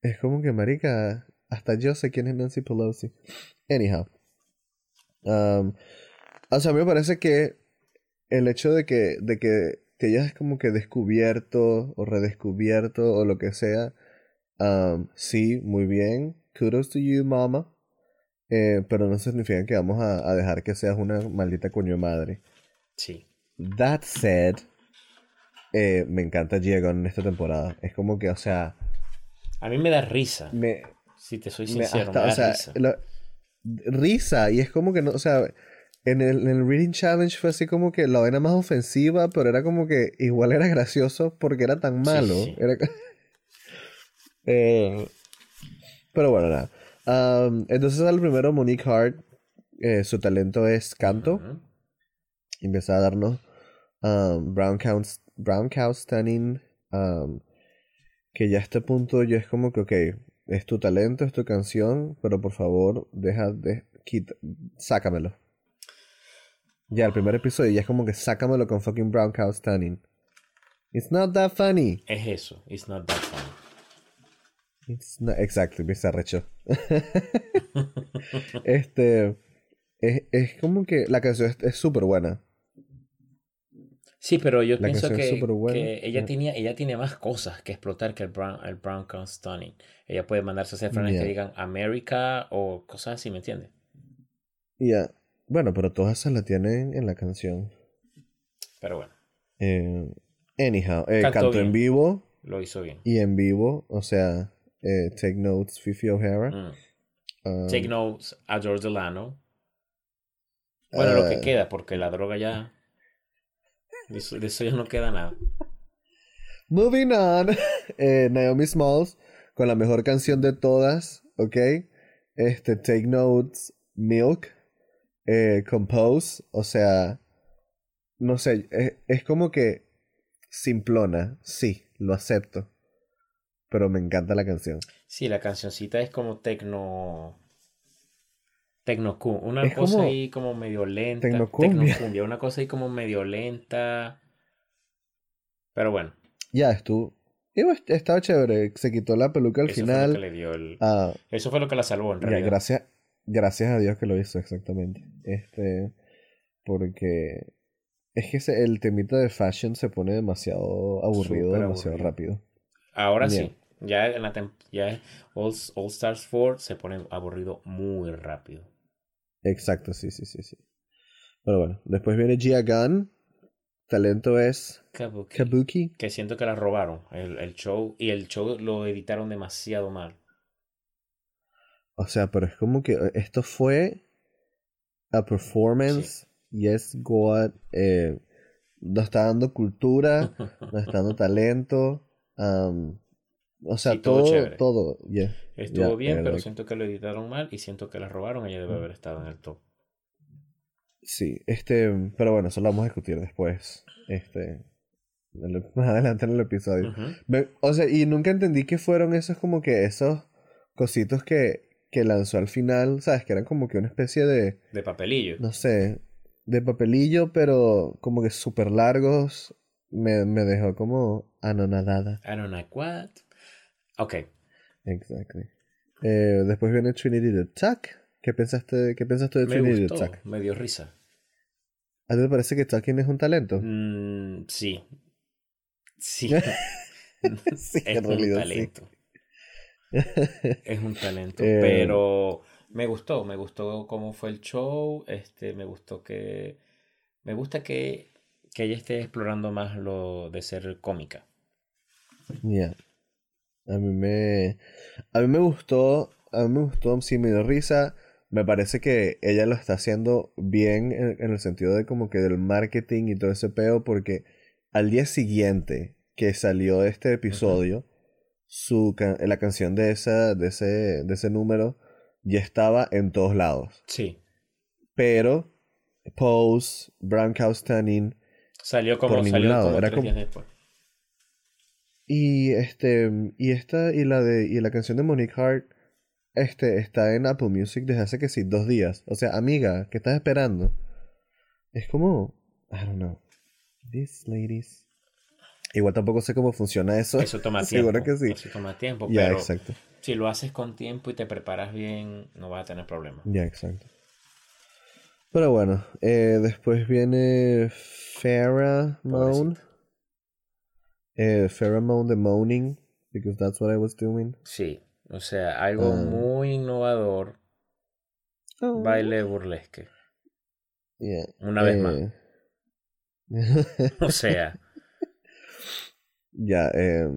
C: Es como que, marica, hasta yo sé quién es Nancy Pelosi. Anyhow. Um, o sea, a mí me parece que el hecho de que, de que te hayas como que descubierto o redescubierto o lo que sea, um, sí, muy bien. Kudos to you, mama. Eh, pero no significa que vamos a, a dejar que seas una maldita coño madre.
D: Sí.
C: That said, eh, me encanta Diego en esta temporada. Es como que, o sea,
D: A mí me da risa.
C: me,
D: Si te soy
C: me
D: sincero,
C: hasta,
D: me da
C: o sea,
D: risa.
C: lo- risa. Y es como que no, o sea, en el, en el Reading Challenge fue así como que la vaina más ofensiva, pero era como que igual era gracioso porque era tan
D: Sí,
C: malo.
D: sí.
C: Era- Eh, pero bueno, nada. Um, entonces al primero Monique Hart, eh, su talento es canto. Y empezó a darnos um, Brown, Cow, Brown Cow Stunning, um, que ya a este punto ya es como que, ok, es tu talento, es tu canción, pero por favor, deja de, quita, sácamelo. Ya, el primer episodio ya es como que sácamelo con fucking Brown Cow Stunning. It's not that funny.
D: Es eso. It's not that funny.
C: Exacto, me se arrechó. este, es, es como que la canción es súper buena.
D: Sí, pero yo
C: La
D: pienso que, ella, tenía, ella tiene más cosas que explotar que el Brown, el Brown Stunning. Ella puede mandarse a hacer frases
C: Ya.
D: que digan America o cosas así, ¿me entiendes?
C: Ya, bueno, pero todas esas la tienen en la canción.
D: Pero bueno,
C: Eh, anyhow, eh,
D: Cantó
C: canto en
D: bien.
C: vivo
D: lo hizo bien.
C: y en vivo, o sea, eh, Take Notes, Fifi O'Hara.
D: Mm.
C: um,
D: Take notes a George Delano. Bueno, lo que
C: Ah.
D: queda, porque la droga ya. De eso, de eso ya no queda nada.
C: Moving on, eh, Naomi Smalls con la mejor canción de todas, ¿ok? Este, Take Notes, Milk, eh, Compose, o sea, no sé, es, es como que simplona, sí, lo acepto, pero me encanta la canción.
D: Sí, la cancioncita es como tecno. Tecno Una
C: Es
D: cosa
C: como
D: ahí como medio lenta.
C: tecnocumbia.
D: Tecnocumbia, Una cosa ahí como medio lenta. Pero bueno.
C: Ya estuvo, estaba chévere. Se quitó la peluca al
D: Eso fue lo
C: final.
D: que le dio el...
C: Ah,
D: Eso fue lo que la salvó en
C: ya,
D: realidad.
C: gracias, gracias a Dios que lo hizo, exactamente. Este, porque es que ese- el temita de fashion se pone demasiado aburrido,
D: Súper
C: demasiado
D: aburrido.
C: rápido.
D: Ahora sí. Ya en la ya All, All Stars 4 se pone aburrido muy rápido.
C: Exacto, sí, sí, sí, sí. Pero bueno, después viene Gia Gunn. Talento es
D: Kabuki.
C: Kabuki.
D: Que siento que la robaron el, el show y el show lo editaron demasiado mal.
C: O sea, pero es como que eh, esto fue a performance. Yes, God. Eh, nos está dando cultura, nos está dando talento. am, o sea,
D: todo
C: todo,
D: chévere.
C: todo. yeah.
D: Estuvo bien, pero siento que lo editaron mal y siento que la robaron. Ella debe haber estado en el top.
C: Sí, este, pero bueno, eso lo vamos a discutir después. Este, más adelante en el episodio. O sea, y nunca entendí que fueron esos como que esos cositos que, que lanzó al final, ¿sabes? Que eran como que una especie de,
D: De papelillo.
C: no sé, de papelillo, pero como que súper largos. Me, me dejó como anonadada.
D: What. Ok.
C: Exactly. Eh, después viene Trinity the Tuck. ¿Qué pensaste, qué pensaste de
D: Me
C: Trinity the
D: gustó.
C: Tuck?
D: Me dio risa.
C: ¿A ti te parece que Tucking es un talento?
D: Mm, sí. Sí.
C: sí,
D: es
C: en
D: un
C: sí.
D: talento. Es un talento.
C: Eh,
D: Pero me gustó, me gustó cómo fue el show. Este, me gustó que. Me gusta que, que ella esté explorando más lo de ser cómica.
C: Ya. A mí me. A mí me gustó. A mí me gustó, sí me dio risa. Me parece que ella lo está haciendo bien en, en el sentido de como que del marketing y todo ese peo, porque al día siguiente que salió este episodio, su la canción de esa, de ese, de ese número ya estaba en todos lados.
D: Sí.
C: Pero Pose, Brown Cow Stunning
D: Salió como,
C: Por
D: salió
C: lado,
D: como
C: era
D: tres
C: como-
D: días después.
C: Y este, y esta, y la de, y la canción de Monique Hart, este, está en Apple Music desde hace que sí, dos días. O sea, amiga, ¿qué estás esperando? Es como, I don't know. These ladies. Igual tampoco sé cómo funciona eso.
D: Eso toma tiempo.
C: Seguro que sí.
D: Eso toma tiempo,
C: Ya,
D: pero
C: exacto.
D: si lo haces con tiempo y te preparas bien, no vas a tener problemas.
C: Ya, exacto. Pero bueno, eh, después viene Pheromone.
D: Pobrecita.
C: Eh, Pheromone de Moaning, because that's what I was doing.
D: Sí, o sea, algo
C: Ah.
D: muy innovador,
C: Oh.
D: baile burlesque.
C: Yeah.
D: Una vez más.
C: Eh,
D: O sea,
C: Ya, eh,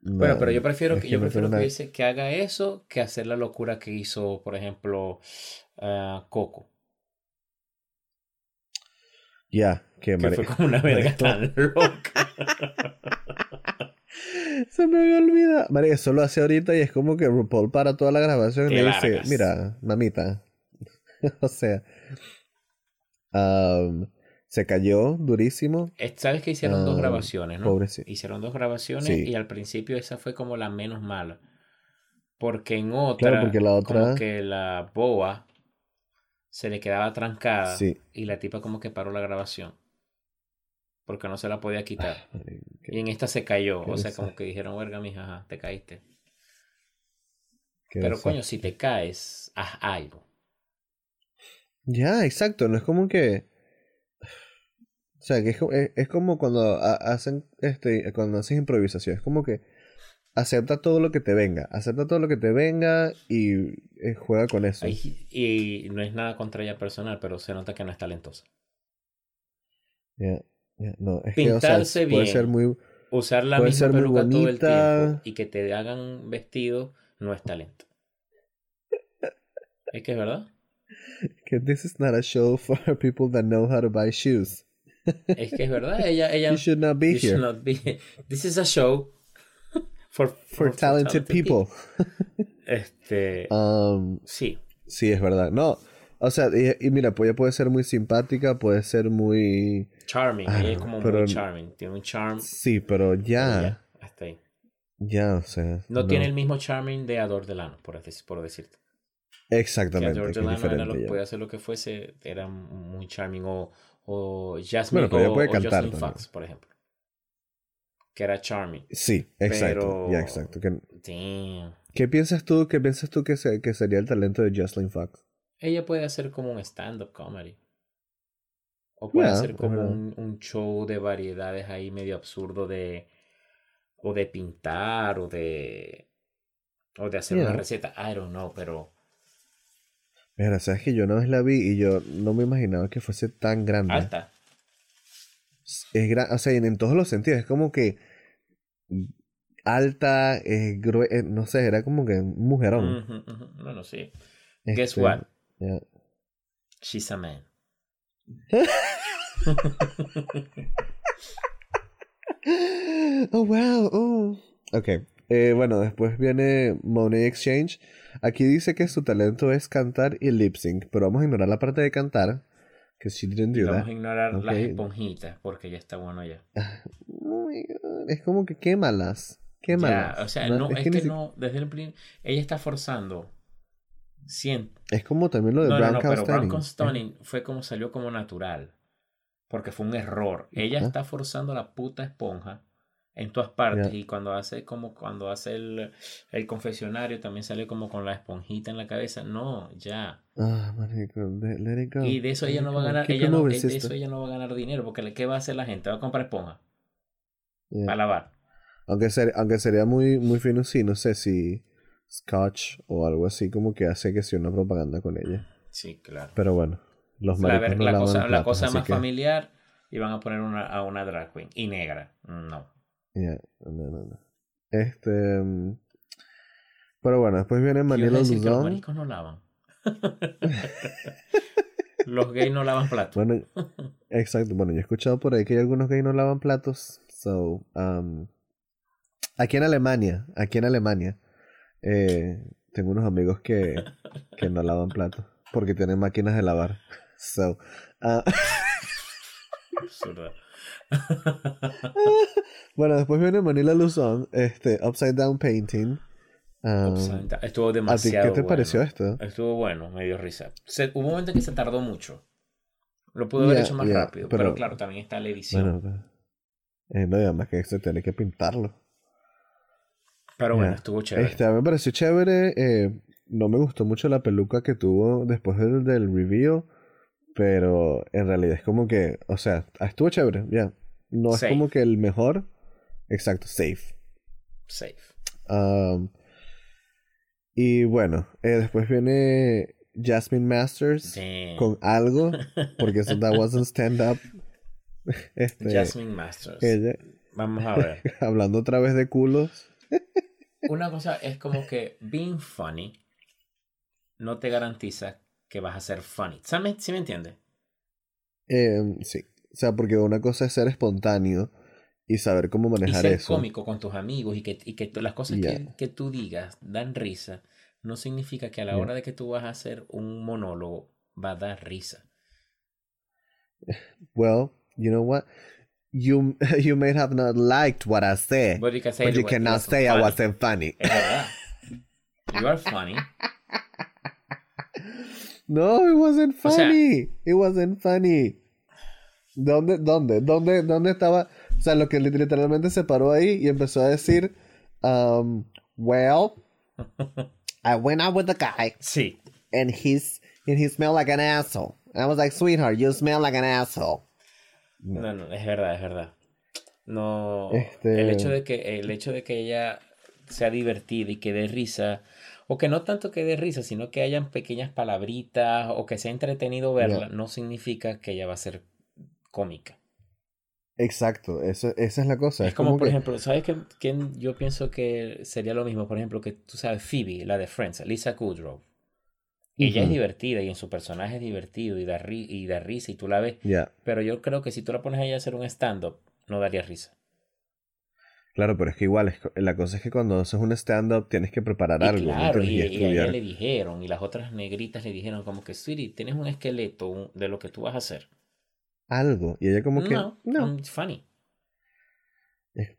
D: bueno,
C: no,
D: pero yo prefiero que, yo prefiero que, dice que haga eso que hacer la locura que hizo, por ejemplo, ah, Coco,
C: Ya, que
D: fue como una verga tan loca.
C: Se me había olvidado. María, eso lo hace ahorita y es como que RuPaul para toda la grabación y le dice,
D: largas.
C: mira, mamita. o sea, se cayó durísimo.
D: Eh, Sabes que hicieron dos grabaciones, ¿no?
C: pobrecito.
D: Hicieron dos grabaciones
C: Sí.
D: y al principio esa fue como la menos mala. Porque en otra,
C: porque la otra-
D: como que la boa se le quedaba trancada
C: Sí.
D: y la tipa como que paró la grabación. Porque no se la podía quitar.
C: Qué-
D: Y en esta se cayó. O sea, como que dijeron, verga, mija, ajá, te caíste.
C: qué
D: Pero
C: desastre.
D: coño, si te caes, haz algo.
C: Ya, exacto, no es como que... O sea, que es, es, es como cuando ha- hacen, este, cuando haces improvisación, es como que acepta todo lo que te venga, acepta todo lo que te venga y eh, juega con eso.
D: Ay, y no es nada contra ella personal, pero se nota que no es talentosa.
C: Ya, No, es que, o sea,
D: Pintarse
C: puede
D: bien.
C: ser muy...
D: Usar la misma peluca todo el tiempo y que te hagan vestido no es talento. Es que es verdad.
C: Que this is not a show for people that know how to buy shoes.
D: Es que es verdad. Ella, ella.
C: You should not be
D: you should
C: here
D: not be- This is a show for,
C: for talented people.
D: Este.
C: Um,
D: sí.
C: sí, es verdad. No, o sea, y, y mira, pues ella puede ser muy simpática, puede ser muy...
D: Charming.
C: Ah,
D: ella es como
C: pero-
D: muy charming. Tiene un charm.
C: Sí, pero ya,
D: ya, hasta ahí.
C: ya, o sea...
D: No, tiene el mismo charming de Ador Delano, por, por decirte. Que
C: Exactamente,
D: Ador
C: que es
D: Delano era lo,
C: ya.
D: podía hacer lo que fuese, era muy charming. O, o Jasmine
C: Bueno, pero ella
D: o,
C: puede
D: o
C: cantar también.
D: Fox, por ejemplo. que era Charming.
C: Sí, exacto.
D: Pero-
C: Ya, exacto. ¿Qué,
D: Damn.
C: qué piensas tú? ¿Qué piensas tú que, se- que sería el talento de Jocelyn Fox?
D: Ella puede hacer como un stand-up comedy. O puede
C: Ya,
D: hacer
C: es
D: como un, un show de variedades ahí medio absurdo de. O de pintar, o de. O de hacer una receta. I don't know, pero.
C: Mira, sabes que yo una vez la vi y yo no me imaginaba que fuese tan grande.
D: Alta.
C: Es gran, o sea, en, en todos los sentidos. Es como que alta, es eh, no sé, era como que un mujerón.
D: Ujú, ujú. No, no, sí. Guess
C: Este,
D: what?
C: Ya.
D: She's a man.
C: Oh, wow. Oh. Ok. Eh, bueno, después viene Money Exchange. Aquí dice que su talento es cantar y lip sync, pero vamos a ignorar la parte de cantar, que she didn't do
D: Vamos
C: that.
D: a ignorar las esponjitas porque ya está bueno ya.
C: Oh my God, Es como que quémalas. Quémalas.
D: Ya, o sea, no, es que
C: si-
D: no, desde el principio, ella está forzando. Siento.
C: Es como también lo de
D: No, no,
C: Brown
D: no,
C: Cow
D: pero
C: Stanning.
D: Brown Stoning fue como salió como natural. Porque fue un error. Ella está forzando la puta esponja en todas partes. Y cuando hace como cuando hace el, el confesionario también sale como con la esponjita en la cabeza. No, ya.
C: Ah, marico, de- let it go.
D: Y de eso
C: let
D: ella no va a ganar, ella no,
C: moving,
D: de eso ella no va a ganar dinero. Porque ¿qué va a hacer la gente? Va a comprar esponja
C: Yeah.
D: para lavar.
C: Aunque, ser- aunque sería muy, muy fino, sí, no sé si Scotch o algo así como que hace que sea una propaganda con ella.
D: Sí, claro.
C: Pero bueno, los
D: La, ver-
C: no
D: la cosa, la cosa más
C: que-
D: familiar y van a poner una, a una drag queen. Y negra. No.
C: Ya, no, no, no. Este... mm, Pero bueno, después viene
D: Yo iba a
C: Manila
D: decir que los
C: Luzón.
D: maricos no lavan. los gays no lavan platos.
C: Bueno, exacto. Bueno, yo he escuchado por ahí que hay algunos gays no lavan platos. So, um, aquí en Alemania, aquí en Alemania, eh, tengo unos amigos que, que no lavan platos porque tienen máquinas de lavar. So, ah,
D: Absurdo.
C: bueno, después viene Manila Luzón, este, Upside Down Painting. Um,
D: Upside down. Estuvo
C: ¿A ti
D: demasiado
C: qué te
D: bueno.
C: pareció esto?
D: Estuvo bueno, me dio risa. Se- hubo un momento en que se tardó mucho. Lo pudo haber hecho más rápido. Pero,
C: pero-
D: claro, también está la edición.
C: Bueno, eh, no, además que se tiene que pintarlo.
D: Pero bueno, estuvo chévere.
C: Este, me pareció chévere. eh, no me gustó mucho la peluca que tuvo después del, del review. Pero en realidad es como que, o sea, ah, estuvo chévere, ya. No es
D: Safe.
C: como que el mejor. Exacto, safe.
D: Safe.
C: Um, y bueno, eh, después viene Jasmine Masters
D: Damn.
C: con algo, porque eso that wasn't stand up. Este,
D: Jasmine Masters.
C: ella,
D: Vamos a ver.
C: hablando otra vez de culos.
D: Una cosa es como que being funny no te garantiza que vas a ser funny. ¿Sabes? ¿Sí me entiendes?
C: Em, sí, o sea, porque una cosa es ser espontáneo y saber cómo
D: Y
C: manejar
D: ser
C: eso.
D: cómico con tus amigos y que, y que las cosas que, que tú digas dan risa, no significa que a la hora de que tú vas a hacer un monólogo va a dar risa.
C: Well, you know what? You you may have not liked what I said,
D: But you can say
C: but you cannot say I wasn't funny.
D: Verdad. You are funny.
C: No, it wasn't
D: O sea-
C: funny. it wasn't funny. ¿Dónde, dónde, dónde, dónde estaba? O sea, lo que literalmente se paró ahí y empezó a decir, um, well, I went out with the guy
D: Sí.
C: and he's and he smelled like an asshole. And I was like, sweetheart, you smell like an asshole.
D: No, no, es verdad, es verdad. No,
C: Este-
D: el hecho de que el hecho de que ella sea divertida y que dé risa o que no tanto que dé risa, sino que hayan pequeñas palabritas o que sea entretenido verla, no significa que ella va a ser cómica.
C: Exacto, eso, esa es la cosa.
D: es como, por
C: que-
D: ejemplo, ¿sabes quién yo pienso que sería lo mismo? Por ejemplo, que tú sabes, Phoebe, la de Friends, Lisa Kudrow. Ella es divertida y en su personaje es divertido y da, ri- y da risa y tú la ves. Pero yo creo que si tú la pones a ella a hacer un stand-up, no daría risa.
C: claro, pero es que igual, la cosa es que cuando haces un stand-up tienes que preparar
D: Y
C: algo, ¿me
D: claro, y, a ella le dijeron, y las otras negritas le dijeron como que, Sweetie, tienes un esqueleto de lo que tú vas a hacer.
C: algo. Y ella como que,
D: no,
C: no.
D: it's funny.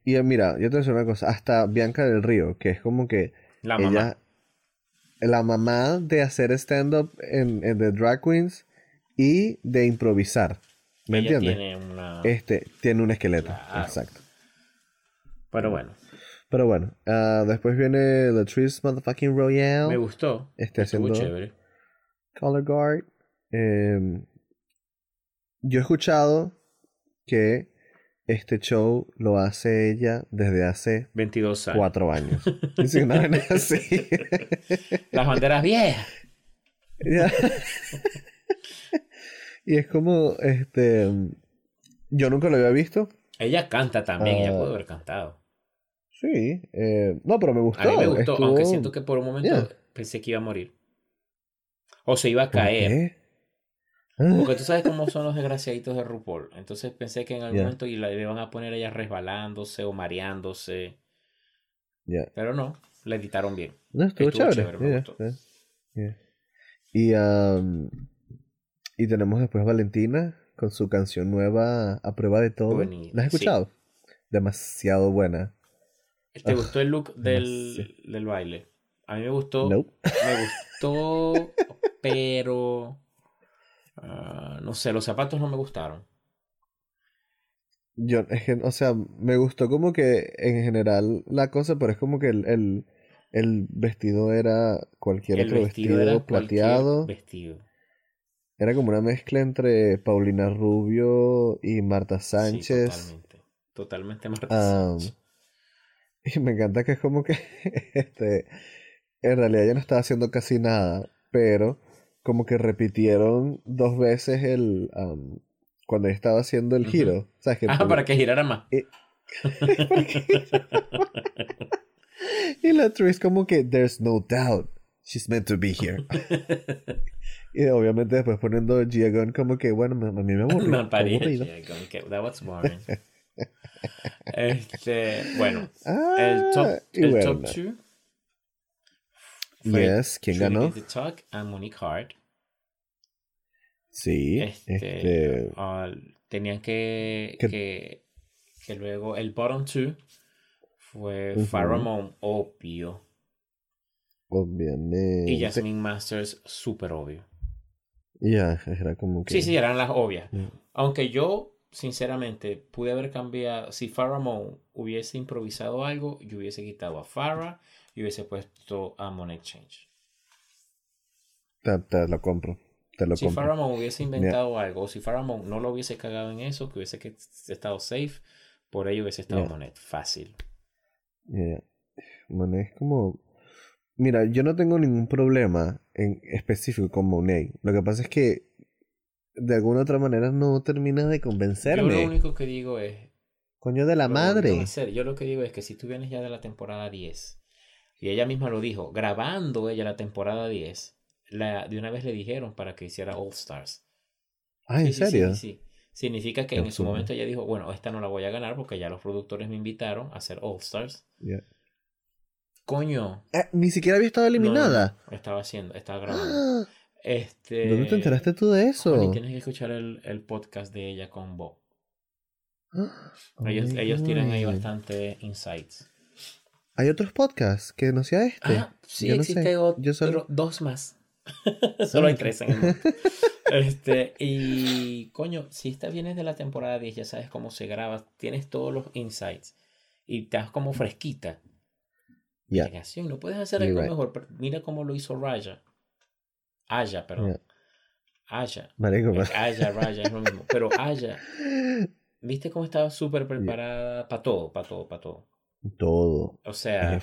C: Y mira, yo te voy a decir una cosa, hasta Bianca del Río, que es como que
D: La mamá.
C: La mamá de hacer stand-up en, en The Drag Queens y de improvisar, ¿me
D: ella
C: entiendes?
D: tiene una...
C: Este, tiene un esqueleto,
D: Claro.
C: exacto.
D: Pero bueno,
C: Pero bueno, ah, después viene Latrice Motherfucking Royale.
D: me gustó.
C: Este
D: Estuvo
C: haciendo-
D: chévere.
C: Color Guard. Em, yo he escuchado que este show lo hace ella desde hace
D: 22 años.
C: cuatro años. Sí, una vaina así.
D: Las banderas viejas.
C: Ya. y es como, este, yo nunca lo había visto.
D: Ella canta también, ella
C: Ah.
D: puede haber cantado.
C: Sí, eh, no, pero me gustó.
D: A mí me gustó,
C: estuvo-
D: aunque siento que por un momento
C: Yeah.
D: pensé que iba a morir. O se iba a
C: ¿Por
D: caer. Porque tú sabes cómo son los desgraciaditos de RuPaul. Entonces pensé que en algún
C: Yeah.
D: momento y la- le iban a poner a ella resbalándose o mareándose.
C: ya.
D: Pero no, la editaron bien.
C: No, estuvo,
D: Estuvo
C: chévere. Y, y tenemos después Valentina con su canción nueva A Prueba de Todo.
D: Buení-
C: ¿La has
D: sí.
C: escuchado? Demasiado buena.
D: ¿Te
C: Ah,
D: gustó el look del, del baile? A mí me gustó.
C: Nope.
D: Me gustó, pero... ah, no sé, los zapatos no me gustaron.
C: Yo, es que, o sea, me gustó como que en general la cosa, pero es como que el, el, el vestido era cualquier
D: el
C: otro
D: vestido
C: plateado.
D: vestido.
C: Era como una mezcla entre Paulina Rubio y Marta
D: Sí,
C: Sánchez.
D: totalmente. Totalmente Marta Sánchez.
C: y me encanta que es como que este, en realidad ella no estaba haciendo casi nada, pero como que repitieron dos veces el am, cuando estaba haciendo el giro. ¿Sabes? Que
D: Ah, para que girara más.
C: Eh, Y la actriz como que there's no doubt she's meant to be here. y obviamente después poniendo Gia Gunn como que bueno, a mí me aburrió.
D: Me
C: aburrido.
D: que that was boring. este, bueno,
C: Ah,
D: el top,
C: y
D: el
C: bueno. Yes, ¿quién ganó?
D: the Talk and Monique Hart.
C: Sí,
D: Este,
C: este,
D: ah, tenían que,
C: Que-
D: que, que luego el bottom two fue
C: Ujú.
D: Pharamond, obvio,
C: obviamente.
D: y Jasmine Masters, súper obvio.
C: Ya, era como que.
D: Sí, sí, eran las obvias.
C: Mm.
D: Aunque yo, sinceramente, pude haber cambiado. Si Pharamond hubiese improvisado algo, yo hubiese quitado a Farah y hubiese puesto a Monet Change.
C: Te, te lo compro. Te lo
D: Si
C: compro.
D: Pharamond hubiese inventado algo, si Pharamond no lo hubiese cagado en eso, que hubiese que- estado safe, por ello hubiese estado
C: Yeah.
D: Monet. Fácil.
C: Ya. Bueno, es como. Mira, yo no tengo ningún problema en específico con Monet. Lo que pasa es que de alguna otra manera no termina de
D: Yo lo
C: convencerme.
D: único que digo es.
C: Coño de la madre.
D: hacer. Yo lo que digo es que si tú vienes ya de la temporada 10, y ella misma lo dijo, grabando ella la temporada 10, la, de una vez le dijeron para que hiciera All Stars.
C: Ah, ¿en
D: Sí,
C: serio?
D: sí, sí. Significa que
C: Qué
D: en su momento ella dijo, bueno, esta no la voy a ganar porque ya los productores me invitaron a hacer All Stars. Coño.
C: Ah, ni siquiera había estado
D: no, no, no,
C: eliminada.
D: estaba haciendo, estaba grabando.
C: ¡Ah!
D: Este.
C: ¿Dónde te enteraste tú de eso?
D: Tienes que escuchar el, el podcast de ella con Bo.
C: Oh
D: Ellos, ellos tienen ahí bastante insights.
C: Hay otros podcasts que no sea este.
D: Ah, sí,
C: Yo no
D: existe otro,
C: solo-
D: dos más. Solo hay
C: ok.
D: tres en el mundo. Este, y coño, si esta vienes de la temporada 10, ya sabes cómo se graba, tienes todos los insights y estás como fresquita.
C: Ya.
D: Negación, no puedes hacer
C: You're
D: algo
C: right.
D: mejor. pero Mira cómo lo hizo Raya. Aya, perdón. Aya.
C: Marico.
D: Aya, Raya, es lo mismo. Pero Aya, ¿viste cómo estaba súper preparada para todo, para todo, para todo?
C: Todo.
D: O sea,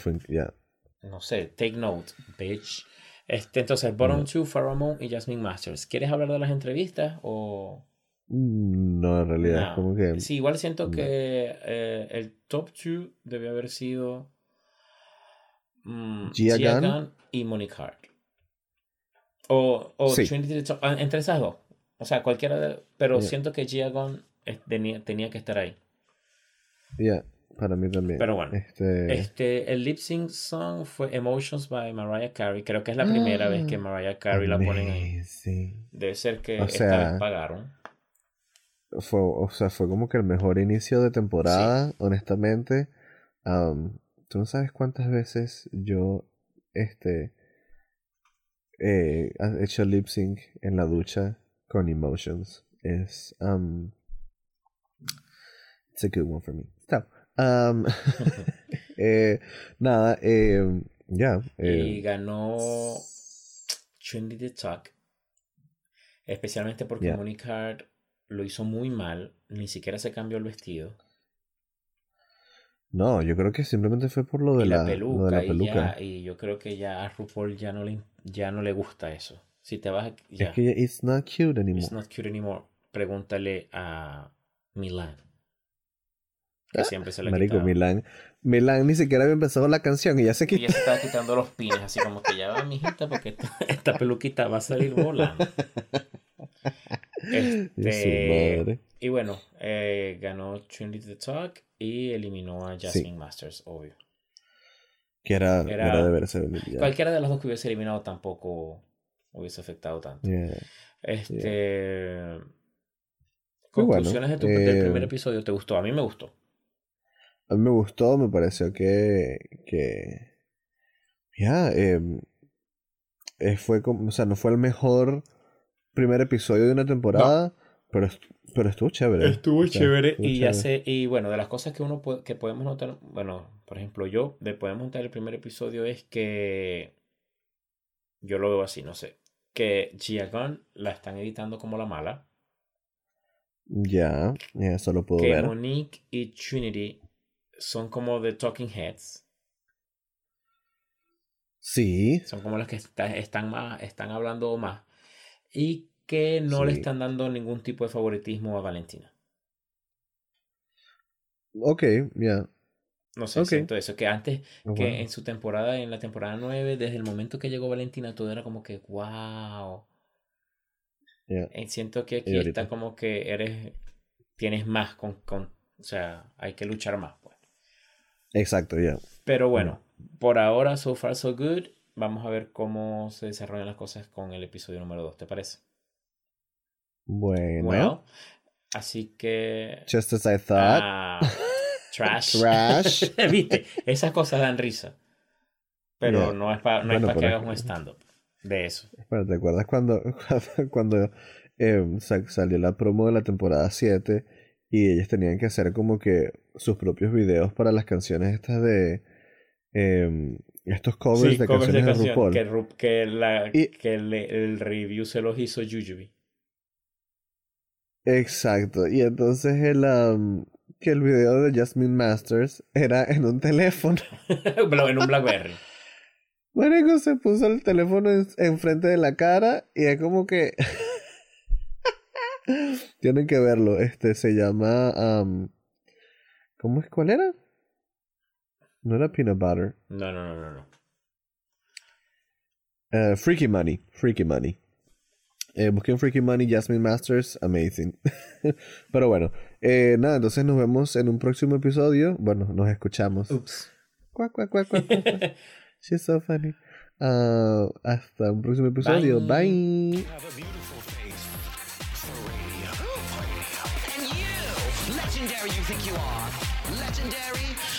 D: no sé, take note, bitch. Este, entonces, bottom two, Pharamond y Jasmine Masters. ¿Quieres hablar de las entrevistas o...?
C: Mm, No, en realidad,
D: No.
C: como que.
D: Sí, igual siento
C: no.
D: que eh, el top two debió haber sido mm,
C: Gia
D: Gia
C: Gunn.
D: Gunn y Monique Hart. O, o
C: Sí.
D: Trinity the Top- ah, entre esas dos. O sea, cualquiera de... Pero siento que Gia Gunn tenía, tenía que estar ahí.
C: Ya, para mí también.
D: Pero bueno,
C: Este.
D: Este, el lip sync song fue Emotions by Mariah Carey. Creo que es la primera vez que Mariah Carey la ponen ahí. Debe ser que
C: O
D: esta
C: sea,
D: vez pagaron.
C: Fue, o sea, fue como que el mejor inicio de temporada, honestamente. Am, Tú no sabes cuántas veces yo, este, eh, he hecho lip sync en la ducha con emotions. Es, um, it's a good one for me. So, Eh, nada, eh, ya.
D: Y
C: eh,
D: ganó Trinity the Talk. Especialmente porque
C: Ya.
D: Monique Hart lo hizo muy mal. Ni siquiera se cambió el vestido.
C: no, yo creo que simplemente fue por lo de
D: y
C: la,
D: la
C: lo de
D: peluca. y, ya- y yo creo que ya a RuPaul ya no le, ya no le gusta eso. Si te vas a- ya,
C: Es que it's not cute anymore.
D: It's not cute anymore. Pregúntale a Milan. Que siempre se le
C: Ah, Marico,
D: quitaba.
C: Milán. Milán ni siquiera había empezado la canción y ya se
D: Y
C: quitó.
D: ella se estaba quitando los pines, así como que ya va, mijita, porque esta, esta peluquita va a salir volando.
C: Y
D: Este,
C: madre.
D: y bueno, eh, ganó Trinity the Talk y eliminó a Jasmine Masters, obvio.
C: Que era,
D: Era-
C: era de verse ya.
D: Cualquiera de las dos que hubiese eliminado tampoco hubiese afectado tanto.
C: Yeah.
D: Este.
C: Bueno,
D: Conclusiones de tu, del
C: eh,
D: primer episodio, ¿te gustó? A mí me gustó.
C: A mí me gustó, me pareció que, que ya, em, eh, fue como, o sea, no fue el mejor primer episodio de una temporada, pero, est- pero estuvo chévere.
D: Estuvo
C: O sea,
D: chévere
C: estuvo
D: y ya
C: chévere.
D: sé, y bueno, de las cosas que uno puede- que podemos notar, bueno, por ejemplo, yo, de podemos notar el primer episodio es que yo lo veo así, no sé, que Gia Gunn la están editando como la mala,
C: Ya, ya, eso lo puedo
D: que
C: ver.
D: Monique y Trinity son como The Talking Heads,
C: Sí,
D: son como las que está- están más, están hablando más, y que no le están dando ningún tipo de favoritismo a Valentina.
C: ok, ya.
D: No sé, siento eso, que antes
C: Oh,
D: que
C: wow.
D: en su temporada, en la temporada 9, desde el momento que llegó Valentina, todo era como que, wow.
C: Ya.
D: Eh, Siento que aquí está como que eres, tienes más con, con, o sea, hay que luchar más, pues.
C: Exacto, ya.
D: Pero bueno, por ahora, so far so good. Vamos a ver cómo se desarrollan las cosas con el episodio número 2, ¿te parece?
C: Bueno,
D: Well, así que...
C: just as I thought.
D: Ah, trash.
C: Trash.
D: ¿Viste? Esas cosas dan risa. Pero
C: Yeah.
D: no es para no
C: Bueno,
D: pa que hagas un stand-up de eso.
C: Pero ¿te acuerdas cuando, cuando em, sa- salió la promo de la temporada 7 y ellos tenían que hacer como que sus propios videos para las canciones estas de em, estos covers
D: Sí,
C: de
D: covers
C: canciones de
D: canción,
C: RuPaul?
D: que, Ru- que, la,
C: Y-
D: que le- el review se los hizo Jujubee.
C: Exacto. Y entonces el am, que el video de Jasmine Masters era en un teléfono.
D: En un Blackberry.
C: Marico se puso el teléfono en- enfrente de la cara y es como que tienen que verlo. Este se llama am, ¿cómo es? ¿Cuál era? No era peanut butter.
D: No, no, no, no. no.
C: Eh, Freaky Money. Freaky Money. Eh, busquen Freaky Money, Jasmine Masters, amazing. Pero bueno, eh, nada, entonces nos vemos en un próximo episodio. Bueno, nos escuchamos.
D: Ups.
C: Cuac, cuac, cuac, cuac. She's so funny. Ah, hasta un próximo episodio.
D: Bye.
C: Bye.
B: Think you are. Legendary